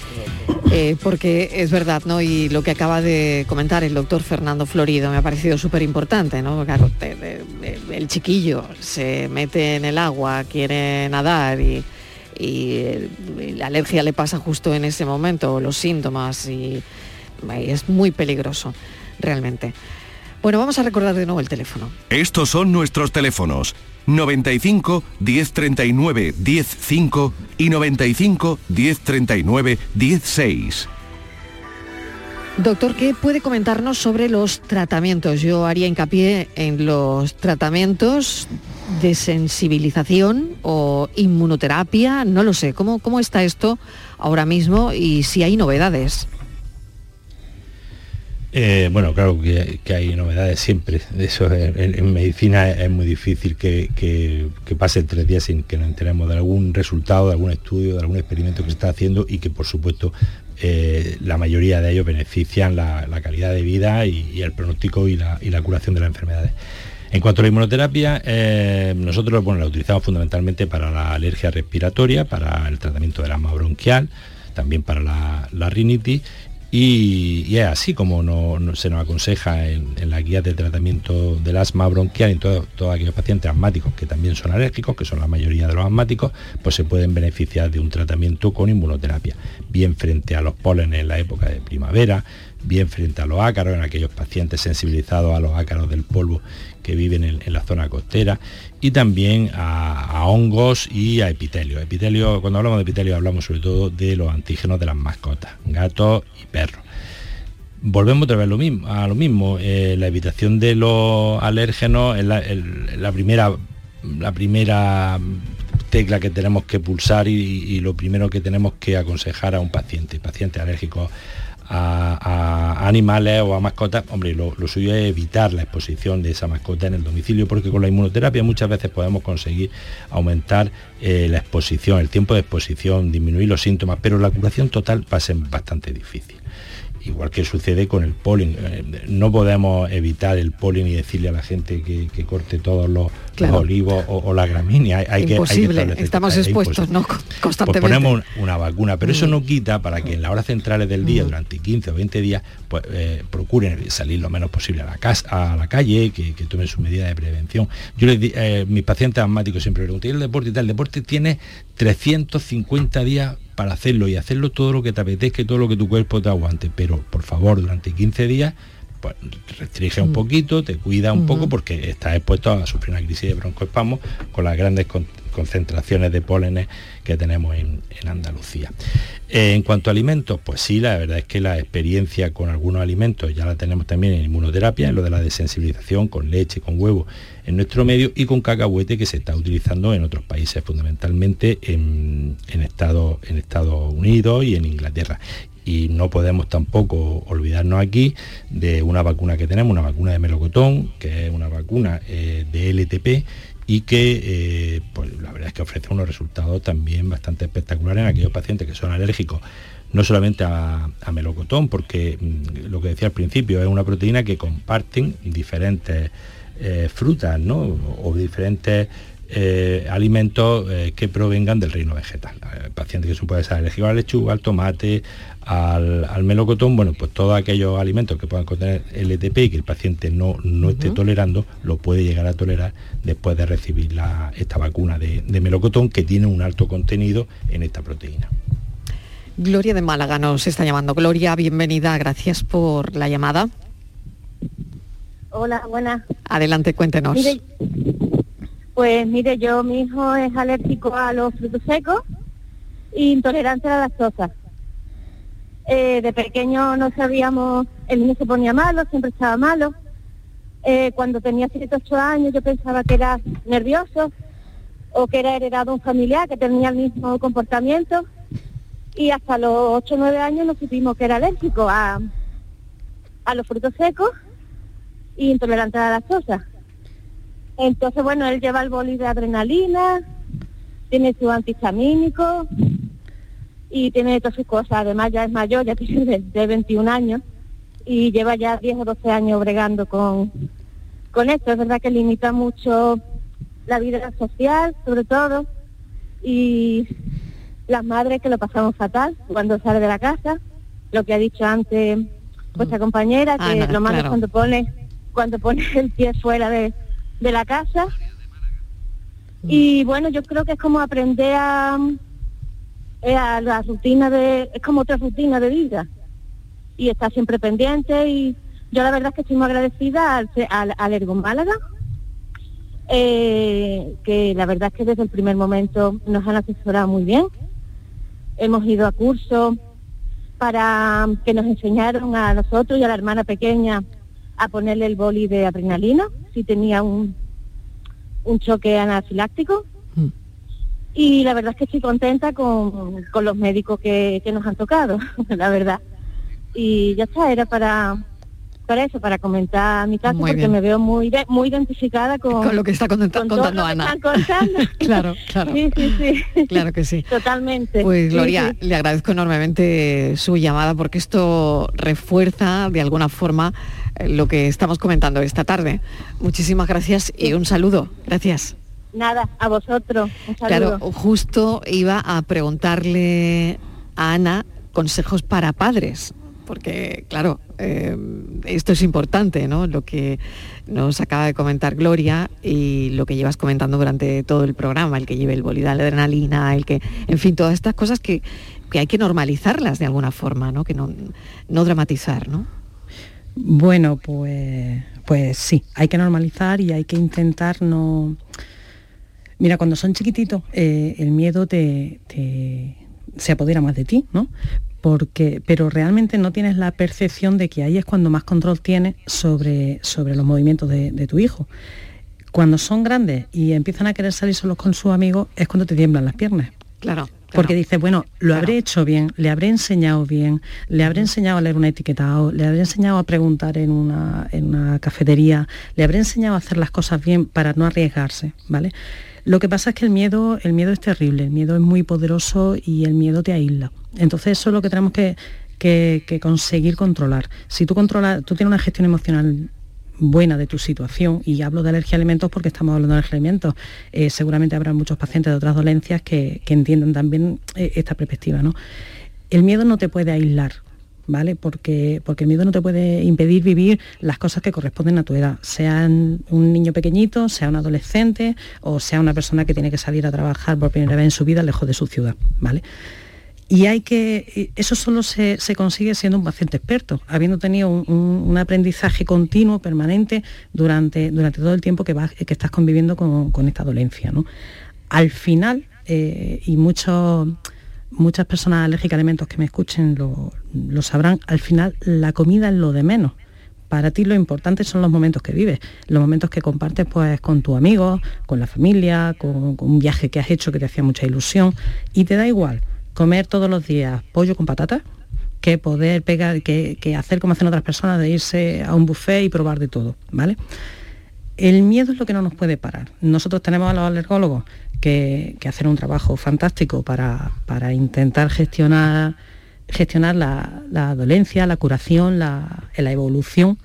Eh, porque es verdad, ¿no? Y lo que acaba de comentar el doctor Fernando Florido me ha parecido súper importante, ¿no? Claro, el chiquillo se mete en el agua, quiere nadar y, la alergia le pasa justo en ese momento, los síntomas, y es muy peligroso, realmente. Bueno, vamos a recordar de nuevo el teléfono. Estos son nuestros teléfonos. 95 1039 105 y 95 1039 16. Doctor, ¿qué puede comentarnos sobre los tratamientos? Yo haría hincapié en los tratamientos de sensibilización o inmunoterapia, no lo sé. ¿Cómo, cómo está esto ahora mismo y si hay novedades? Eh, bueno, claro que, hay novedades siempre. Eso en, medicina es, muy difícil que, que, pasen tres días sin que nos enteremos de algún resultado, de algún estudio, de algún experimento que se está haciendo y que por supuesto eh, la mayoría de ellos benefician la, calidad de vida y, el pronóstico y la, curación de las enfermedades. En cuanto a la inmunoterapia, eh, nosotros bueno, la utilizamos fundamentalmente para la alergia respiratoria, para el tratamiento del asma bronquial, también para la, la rinitis y, es así como se nos aconseja en, la guía de tratamiento del asma bronquial en todos aquellos pacientes asmáticos que también son alérgicos, que son la mayoría de los asmáticos, pues se pueden beneficiar de un tratamiento con inmunoterapia, bien frente a los pólenes en la época de primavera, bien frente a los ácaros, en aquellos pacientes sensibilizados a los ácaros del polvo que viven en, la zona costera y también a, hongos y a epitelio. Epitelio, cuando hablamos de epitelio hablamos sobre todo de los antígenos de las mascotas, gatos y perros. Volvemos otra vez lo mismo, a lo mismo, eh, la evitación de los alérgenos es la, primera, la primera tecla que tenemos que pulsar y, y, lo primero que tenemos que aconsejar a un paciente, paciente alérgico a, animales o a mascotas, hombre, lo, suyo es evitar la exposición de esa mascota en el domicilio, porque con la inmunoterapia muchas veces podemos conseguir aumentar eh, la exposición, el tiempo de exposición, disminuir los síntomas, pero la curación total va a ser bastante difícil igual que sucede con el polen. Eh, no podemos evitar el polen y decirle a la gente que, corte todos los, olivos o, la gramínea. Hay, imposible, que, estamos expuestos ¿no? Pues constantemente. ponemos una vacuna, pero eso mm. no quita para que en las horas centrales del día, mm. durante 15 o 20 días, pues eh, procuren salir lo menos posible a la, casa, a la calle, que, tomen su medida de prevención. Yo les eh, mis pacientes asmáticos siempre preguntan, ¿y el deporte y tal? El deporte tiene 350 días para hacerlo y hacerlo todo lo que te apetezca y todo lo que tu cuerpo te aguante, pero por favor durante 15 días pues restringe un mm. poquito, te cuida un poco porque estás expuesto a sufrir una crisis de broncoespasmo con las grandes concentraciones de pólenes que tenemos en, Andalucía. En cuanto a alimentos, pues sí, la verdad es que la experiencia con algunos alimentos ya la tenemos también en inmunoterapia, en lo de la desensibilización con leche, con huevo en nuestro medio y con cacahuete que se está utilizando en otros países, fundamentalmente en, en Estados Unidos y en Inglaterra y no podemos tampoco olvidarnos aquí de una vacuna que tenemos, una vacuna de melocotón, que es una vacuna eh, de LTP y que eh, pues, la verdad es que ofrece unos resultados también bastante espectaculares en aquellos pacientes que son alérgicos no solamente a, melocotón, porque mm, lo que decía al principio es una proteína que comparten diferentes eh, frutas ¿no? o diferentes eh, alimentos eh, que provengan del reino vegetal. El paciente que puede ser alérgico a la lechuga, al tomate, al, melocotón, bueno, pues todos aquellos alimentos que puedan contener LTP y que el paciente no, no esté tolerando, lo puede llegar a tolerar después de recibir esta vacuna de, de melocotón que tiene un alto contenido en esta proteína. Gloria de Málaga nos está llamando. Gloria, bienvenida, gracias por la llamada. Hola, buenas. Adelante, cuéntenos. Pues mire, yo, mi hijo es alérgico a los frutos secos e intolerante a la lactosa. Eh, de pequeño no sabíamos, el niño se ponía malo, siempre estaba malo. Eh, cuando tenía 7 8 años yo pensaba que era nervioso o que era heredado un familiar que tenía el mismo comportamiento y hasta los 8 o 9 años no supimos que era alérgico a, a los frutos secos e intolerante a la lactosa. Entonces, bueno, él lleva el boli de adrenalina, tiene su antihistamínico y tiene todas sus cosas. Además, ya es mayor, ya tiene de, 21 años y lleva ya 10 o 12 años bregando con, con esto. Es verdad que limita mucho la vida social, sobre todo, y las madres que lo pasamos fatal cuando sale de la casa. lo que ha dicho antes vuestra Mm. compañera, que Ana, lo malo claro. cuando pone, cuando pone el pie fuera de, de la casa. Y bueno, yo creo que es como aprender a, a la rutina de, es como otra rutina de vida. Y estar siempre pendiente y yo la verdad es que estoy muy agradecida al, al, Málaga, eh, que la verdad es que desde el primer momento nos han asesorado muy bien. Hemos ido a cursos para que nos enseñaron a nosotros y a la hermana pequeña a ponerle el boli de adrenalina si tenía un, un choque anafiláctico. Y la verdad es que estoy contenta con, con los médicos que, que nos han tocado, la verdad. Y ya está, era para para eso, para comentar mi caso, Muy porque bien. me veo muy de- muy identificada con, Con lo que está contenta- con contando Ana. Claro, claro. Sí, sí, sí. Claro que sí. Totalmente. Pues Gloria, sí. le agradezco enormemente su llamada porque esto refuerza de alguna forma eh, lo que estamos comentando esta tarde. Muchísimas gracias y un saludo. Gracias. Nada, a vosotros. Un saludo. Claro, justo iba a preguntarle a Ana consejos para padres, porque claro, eh, esto es importante, ¿no? Lo que nos acaba de comentar Gloria y lo que llevas comentando durante todo el programa, el que lleve el bolidal de adrenalina, el que, en fin, todas estas cosas que, que hay que normalizarlas de alguna forma, ¿no? Que no, no dramatizar, ¿no? Bueno, pues, pues sí, hay que normalizar y hay que intentar no... Mira, cuando son chiquititos, eh, el miedo te, te- se apodera más de ti, ¿no? Porque, pero realmente no tienes la percepción de que ahí es cuando más control tienes sobre, sobre los movimientos de, de tu hijo. Cuando son grandes y empiezan a querer salir solos con sus amigos, es cuando te tiemblan las piernas. Claro. Porque dices, bueno, lo habré hecho bien, le habré enseñado bien, le habré enseñado a leer un etiquetado, le habré enseñado a preguntar en una, en una cafetería, le habré enseñado a hacer las cosas bien para no arriesgarse, ¿vale? Lo que pasa es que el miedo, el miedo es terrible, el miedo es muy poderoso y el miedo te aísla. Entonces eso es lo que tenemos que, conseguir controlar. Si tú controlas, tú tienes una gestión emocional buena de tu situación y hablo de alergia a alimentos porque estamos hablando de alergia alimentos eh, seguramente habrá muchos pacientes de otras dolencias que, que entiendan también eh, esta perspectiva ¿no? el miedo no te puede aislar ¿vale? Porque, porque el miedo no te puede impedir vivir las cosas que corresponden a tu edad, sean un niño pequeñito, sea un adolescente o sea una persona que tiene que salir a trabajar por primera vez en su vida lejos de su ciudad, ¿vale? Y hay que, eso solo se, se consigue siendo un paciente experto, habiendo tenido un, un- un aprendizaje continuo, permanente, durante, durante todo el tiempo que, vas- que estás conviviendo con, con esta dolencia. ¿no? Al final, eh, y muchos, muchas personas alérgicas a alimentos que me escuchen lo, lo sabrán, al final la comida es lo de menos. Para ti lo importante son los momentos que vives, los momentos que compartes pues, con tus amigos, con la familia, con, un viaje que has hecho que te hacía mucha ilusión y te da igual comer todos los días pollo con patatas que poder pegar, que, que hacer como hacen otras personas de irse a un buffet y probar de todo, ¿vale? El miedo es lo que no nos puede parar. Nosotros tenemos a los alergólogos que, que hacen un trabajo fantástico para, para intentar gestionar, gestionar la, la dolencia, la curación, la, evolución,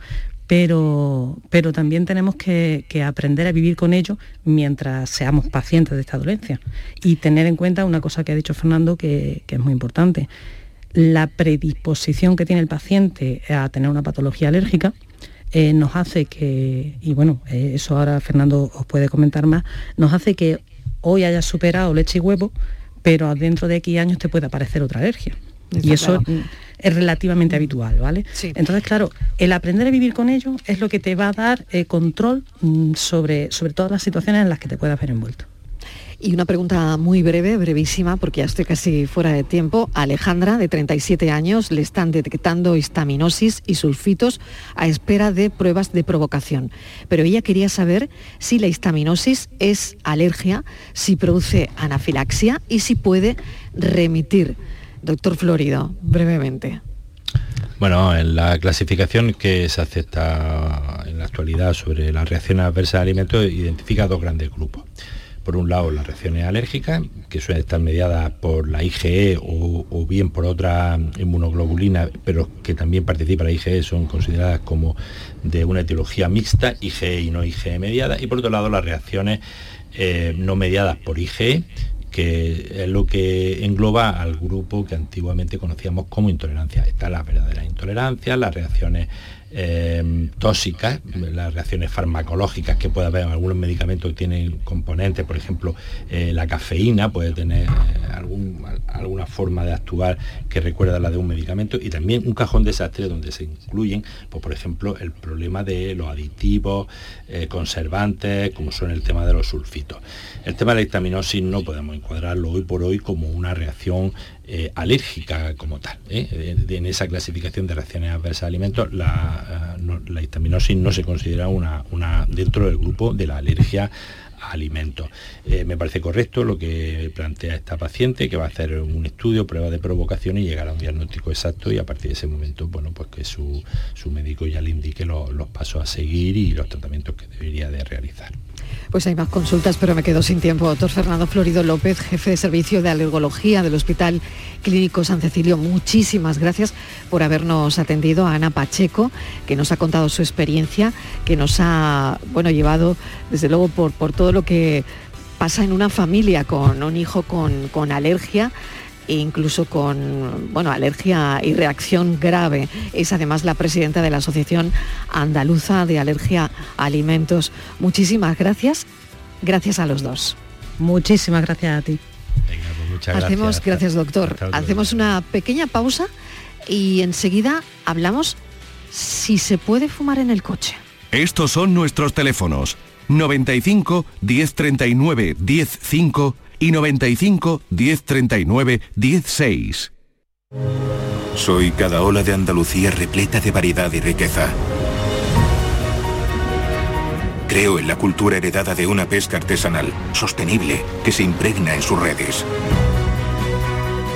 pero, pero también tenemos que, que aprender a vivir con ello mientras seamos pacientes de esta dolencia. Y tener en cuenta una cosa que ha dicho Fernando que, que es muy importante. La predisposición que tiene el paciente a tener una patología alérgica eh, nos hace que, y bueno, eh, eso ahora Fernando os puede comentar más, nos hace que hoy hayas superado leche y huevo, pero dentro de X años te puede aparecer otra alergia. Está y eso claro. es relativamente habitual, ¿vale? Entonces, claro, el aprender a vivir con ello es lo que te va a dar eh, control mm, sobre, sobre todas las situaciones en las que te puedas ver envuelto. Y una pregunta muy breve, brevísima, porque ya estoy casi fuera de tiempo. Alejandra, de 37 años, le están detectando histaminosis y sulfitos a espera de pruebas de provocación. Pero ella quería saber si la histaminosis es alergia, si produce anafilaxia y si puede remitir. Doctor Florido, brevemente. Bueno, en la clasificación que se acepta en la actualidad sobre las reacciones adversas a alimentos identifica dos grandes grupos. Por un lado, las reacciones alérgicas, que suelen estar mediadas por la IgE o, bien por otra inmunoglobulina, pero que también participa la IgE, son consideradas como de una etiología mixta, IgE y no IgE mediada. Y por otro lado, las reacciones eh, no mediadas por IgE, que es lo que engloba al grupo que antiguamente conocíamos como intolerancia. Está la verdadera intolerancia, las reacciones eh, tóxicas, las reacciones farmacológicas que puede haber en algunos medicamentos que tienen componentes, por ejemplo, eh, la cafeína puede tener eh, alguna forma de actuar que recuerda a la de un medicamento y también un cajón desastre donde se incluyen, pues, por ejemplo, el problema de los aditivos, conservantes, como son el tema de los sulfitos. El tema de la histaminosis no podemos encuadrarlo hoy por hoy como una reacción eh, alérgica como tal. ¿eh? En esa clasificación de reacciones adversas a alimentos, la, eh, histaminosis no se considera una, una, dentro del grupo de la alergia alimentos. me parece correcto lo que plantea esta paciente, que va a hacer un estudio, prueba de provocación y llegar a un diagnóstico exacto y a partir de ese momento, bueno, pues que su, médico ya le indique los pasos a seguir y los tratamientos que debería de realizar. Pues hay más consultas, pero me quedo sin tiempo. Doctor Fernando Florido López, jefe de servicio de alergología del Hospital Clínico San Cecilio, muchísimas gracias por habernos atendido. A Ana Pacheco, que nos ha contado su experiencia, que nos ha bueno, llevado, desde luego, por, por todo lo que pasa en una familia con un hijo con, con alergia e incluso con bueno, alergia y reacción grave. Es además la presidenta de la Asociación Andaluza de Alergia a Alimentos. Muchísimas gracias. Gracias a los dos. Muchísimas gracias a ti. Pues muchas Hacemos, gracias, doctor. Hacemos una pequeña pausa y enseguida hablamos si se puede fumar en el coche. Estos son nuestros teléfonos 95 1039 105 y 95 1039 16. Soy cada ola de Andalucía repleta de variedad y riqueza. Creo en la cultura heredada de una pesca artesanal, sostenible, que se impregna en sus redes.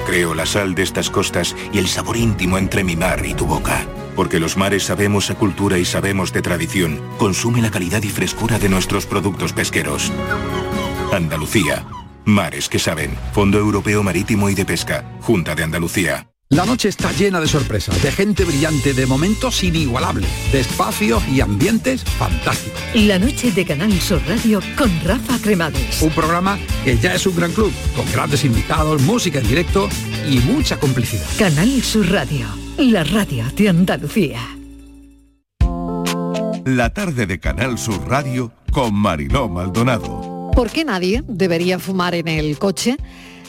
Creo la sal de estas costas y el sabor íntimo entre mi mar y tu boca. Porque los mares sabemos a cultura y sabemos de tradición. Consume la calidad y frescura de nuestros productos pesqueros. Andalucía, Mares que saben. Fondo Europeo Marítimo y de Pesca. Junta de Andalucía. La noche está llena de sorpresas, de gente brillante, de momentos inigualables, de espacios y ambientes fantásticos. La noche de Canal Sur Radio con Rafa Cremades. Un programa que ya es un gran club, con grandes invitados, música en directo y mucha complicidad. Canal Sur Radio, la radio de Andalucía. La tarde de Canal Sur Radio con Mariló Maldonado. ¿Por qué nadie debería fumar en el coche?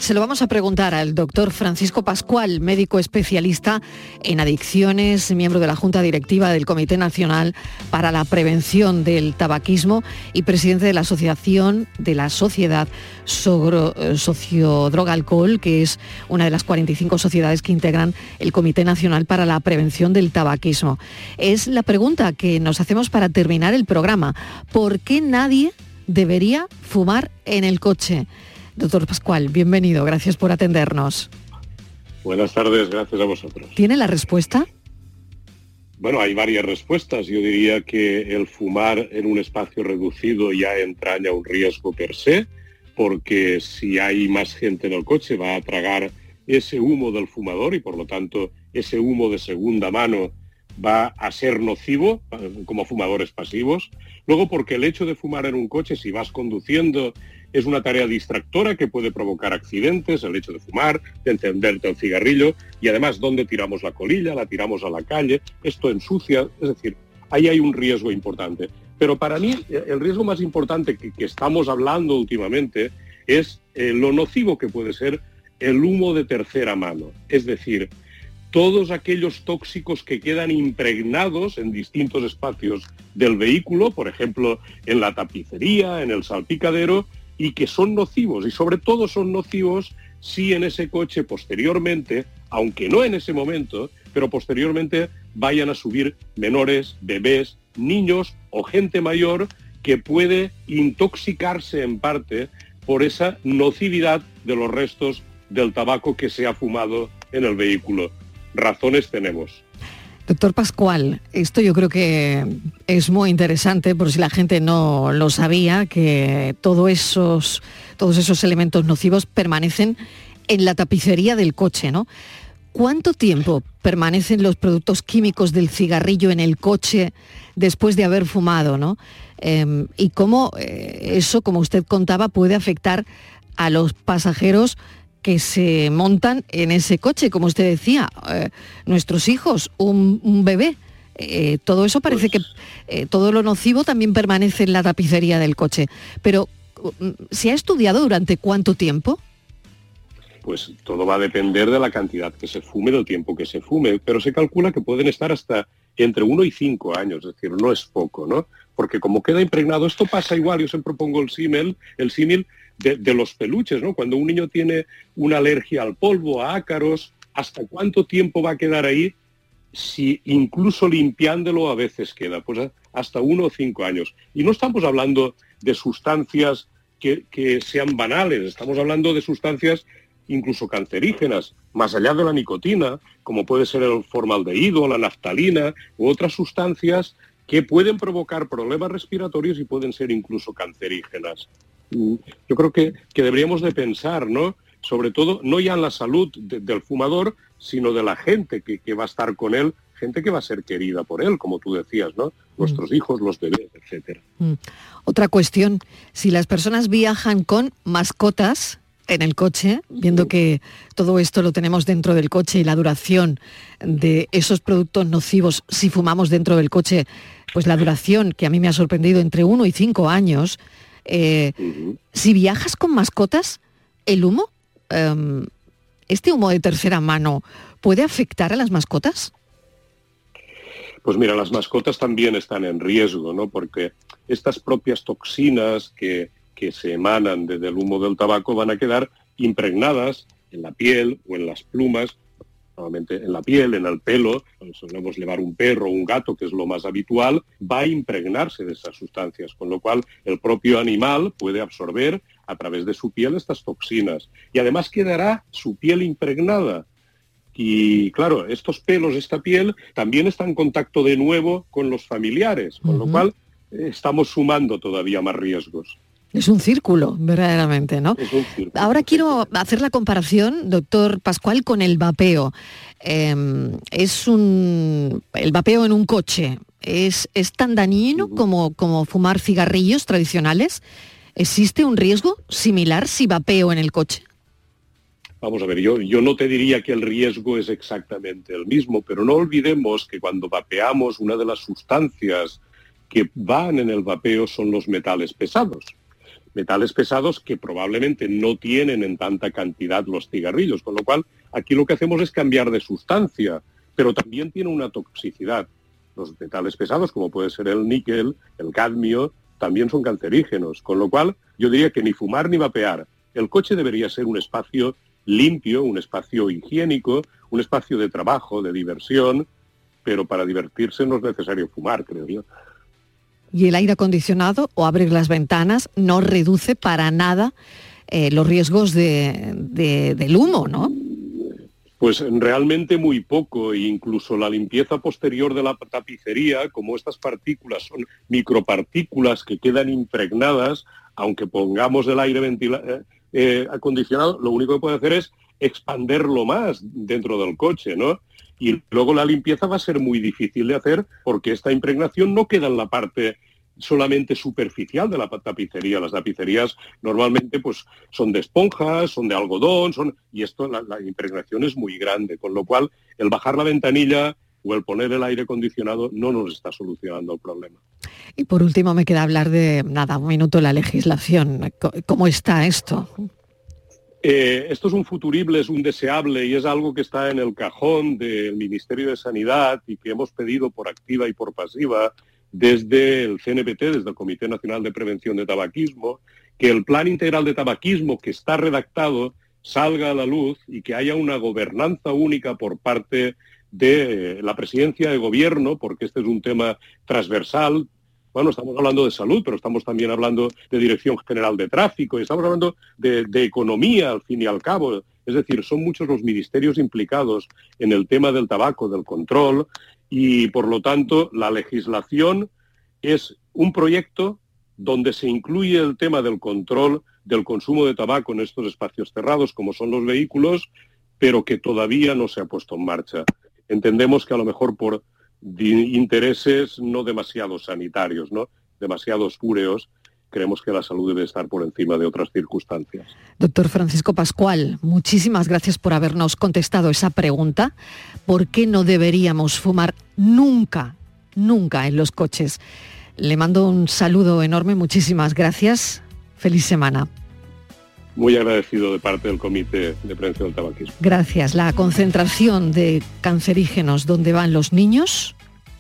Se lo vamos a preguntar al doctor Francisco Pascual, médico especialista en adicciones, miembro de la Junta Directiva del Comité Nacional para la Prevención del Tabaquismo y presidente de la Asociación de la Sociedad Sociodroga Alcohol, que es una de las 45 sociedades que integran el Comité Nacional para la Prevención del Tabaquismo. Es la pregunta que nos hacemos para terminar el programa. ¿Por qué nadie debería fumar en el coche. Doctor Pascual, bienvenido, gracias por atendernos. Buenas tardes, gracias a vosotros. ¿Tiene la respuesta? Bueno, hay varias respuestas. Yo diría que el fumar en un espacio reducido ya entraña un riesgo per se, porque si hay más gente en el coche va a tragar ese humo del fumador y por lo tanto ese humo de segunda mano va a ser nocivo eh, como fumadores pasivos. Luego porque el hecho de fumar en un coche, si vas conduciendo, es una tarea distractora que puede provocar accidentes, el hecho de fumar, de encenderte el cigarrillo y además dónde tiramos la colilla, la tiramos a la calle, esto ensucia, es decir, ahí hay un riesgo importante. Pero para mí el riesgo más importante que, estamos hablando últimamente es eh, lo nocivo que puede ser el humo de tercera mano. Es decir, todos aquellos tóxicos que quedan impregnados en distintos espacios del vehículo, por ejemplo, en la tapicería, en el salpicadero, y que son nocivos, y sobre todo son nocivos si en ese coche posteriormente, aunque no en ese momento, pero posteriormente vayan a subir menores, bebés, niños o gente mayor que puede intoxicarse en parte por esa nocividad de los restos del tabaco que se ha fumado en el vehículo razones tenemos. Doctor Pascual, esto yo creo que es muy interesante por si la gente no lo sabía, que todos esos, todos esos elementos nocivos permanecen en la tapicería del coche, ¿no? ¿Cuánto tiempo permanecen los productos químicos del cigarrillo en el coche después de haber fumado, ¿no? Em, y cómo eh, eso, como usted contaba, puede afectar a los pasajeros que se montan en ese coche, como usted decía, eh, nuestros hijos, un, bebé. Eh, todo eso parece que eh, todo lo nocivo también permanece en la tapicería del coche. Pero, mm, ¿se ha estudiado durante cuánto tiempo? Pues todo va a depender de la cantidad que se fume, del tiempo que se fume, pero se calcula que pueden estar hasta entre uno y cinco años, es decir, no es poco, ¿no? Porque como queda impregnado, esto pasa igual, yo siempre pongo el símil, el símil de, los peluches, ¿no? Cuando un niño tiene una alergia al polvo, a ácaros, ¿hasta cuánto tiempo va a quedar ahí? Si incluso limpiándolo a veces queda, pues hasta uno o cinco años. Y no estamos hablando de sustancias que, que sean banales, estamos hablando de sustancias incluso cancerígenas, más allá de la nicotina, como puede ser el formaldehído, la naftalina u otras sustancias que pueden provocar problemas respiratorios y pueden ser incluso cancerígenas. Mm, yo creo que, deberíamos de pensar, ¿no? Sobre todo, no ya en la salud del fumador, sino de la gente que, va a estar con él, gente que va a ser querida por él, como tú decías, ¿no? Nuestros mm. hijos, los bebés, etcétera. Mm. Otra cuestión, si las personas viajan con mascotas en el coche, viendo que todo esto lo tenemos dentro del coche y la duración de esos productos nocivos, si fumamos dentro del coche, pues la duración, que a mí me ha sorprendido, entre uno y cinco años, eh, si viajas con mascotas, el humo, em, este humo de tercera mano, ¿puede afectar a las mascotas? Pues mira, las mascotas también están en riesgo, ¿no? Porque estas propias toxinas que, que se emanan desde el humo del tabaco van a quedar impregnadas en la piel o en las plumas normalmente en la piel, en el pelo, solemos llevar un perro o un gato, que es lo más habitual, va a impregnarse de esas sustancias, con lo cual el propio animal puede absorber a través de su piel estas toxinas. Y además quedará su piel impregnada. Y claro, estos pelos, esta piel, también está en contacto de nuevo con los familiares, con lo cual eh, estamos sumando todavía más riesgos. Es un círculo, verdaderamente, ¿no? Ahora quiero hacer la comparación, doctor Pascual, con el vapeo. Em, es un. el vapeo en un coche. ¿Es, es tan dañino como, como fumar cigarrillos tradicionales? ¿Existe un riesgo similar si vapeo en el coche? Vamos a ver, yo, yo no te diría que el riesgo es exactamente el mismo, pero no olvidemos que cuando vapeamos una de las sustancias que van en el vapeo son los metales pesados metales pesados que probablemente no tienen en tanta cantidad los cigarrillos, con lo cual aquí lo que hacemos es cambiar de sustancia, pero también tiene una toxicidad. Los metales pesados, como puede ser el níquel, el cadmio, también son cancerígenos, con lo cual yo diría que ni fumar ni vapear. El coche debería ser un espacio limpio, un espacio higiénico, un espacio de trabajo, de diversión, pero para divertirse no es necesario fumar, creo yo y el aire acondicionado o abrir las ventanas no reduce para nada eh, los riesgos del humo, ¿no? Pues realmente muy poco, e incluso la limpieza posterior de la tapicería, como estas partículas son micropartículas que quedan impregnadas, aunque pongamos el aire eh, eh, acondicionado, lo único que puede hacer es expanderlo más dentro del coche, ¿no? Y luego la limpieza va a ser muy difícil de hacer porque esta impregnación no queda en la parte solamente superficial de la tapicería. Las tapicerías normalmente pues, son de esponjas, son de algodón, son... y esto la, la impregnación es muy grande, con lo cual el bajar la ventanilla o el poner el aire acondicionado no nos está solucionando el problema. Y por último me queda hablar de, nada, un minuto, la legislación. ¿Cómo está esto? Eh, esto es un futurible, es un deseable y es algo que está en el cajón del Ministerio de Sanidad y que hemos pedido por activa y por pasiva desde el CNPT, desde el Comité Nacional de Prevención de Tabaquismo, que el Plan Integral de Tabaquismo que está redactado salga a la luz y que haya una gobernanza única por parte de la presidencia de gobierno, porque este es un tema transversal, bueno, estamos hablando de salud, pero estamos también hablando de Dirección General de Tráfico y estamos hablando de, economía, al fin y al cabo. Es decir, son muchos los ministerios implicados en el tema del tabaco, del control, y por lo tanto la legislación es un proyecto donde se incluye el tema del control del consumo de tabaco en estos espacios cerrados, como son los vehículos, pero que todavía no se ha puesto en marcha. Entendemos que a lo mejor por intereses no demasiado sanitarios, ¿no? demasiado oscureos, creemos que la salud debe estar por encima de otras circunstancias. Doctor Francisco Pascual, muchísimas gracias por habernos contestado esa pregunta. ¿Por qué no deberíamos fumar nunca, nunca en los coches? Le mando un saludo enorme, muchísimas gracias. Feliz semana. Muy agradecido de parte del Comité de Prevención del Tabaquismo. Gracias. La concentración de cancerígenos donde van los niños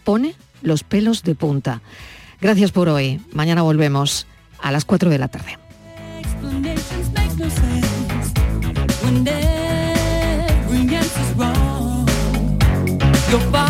pone los pelos de punta. Gracias por hoy. Mañana volvemos a las 4 de la tarde. Your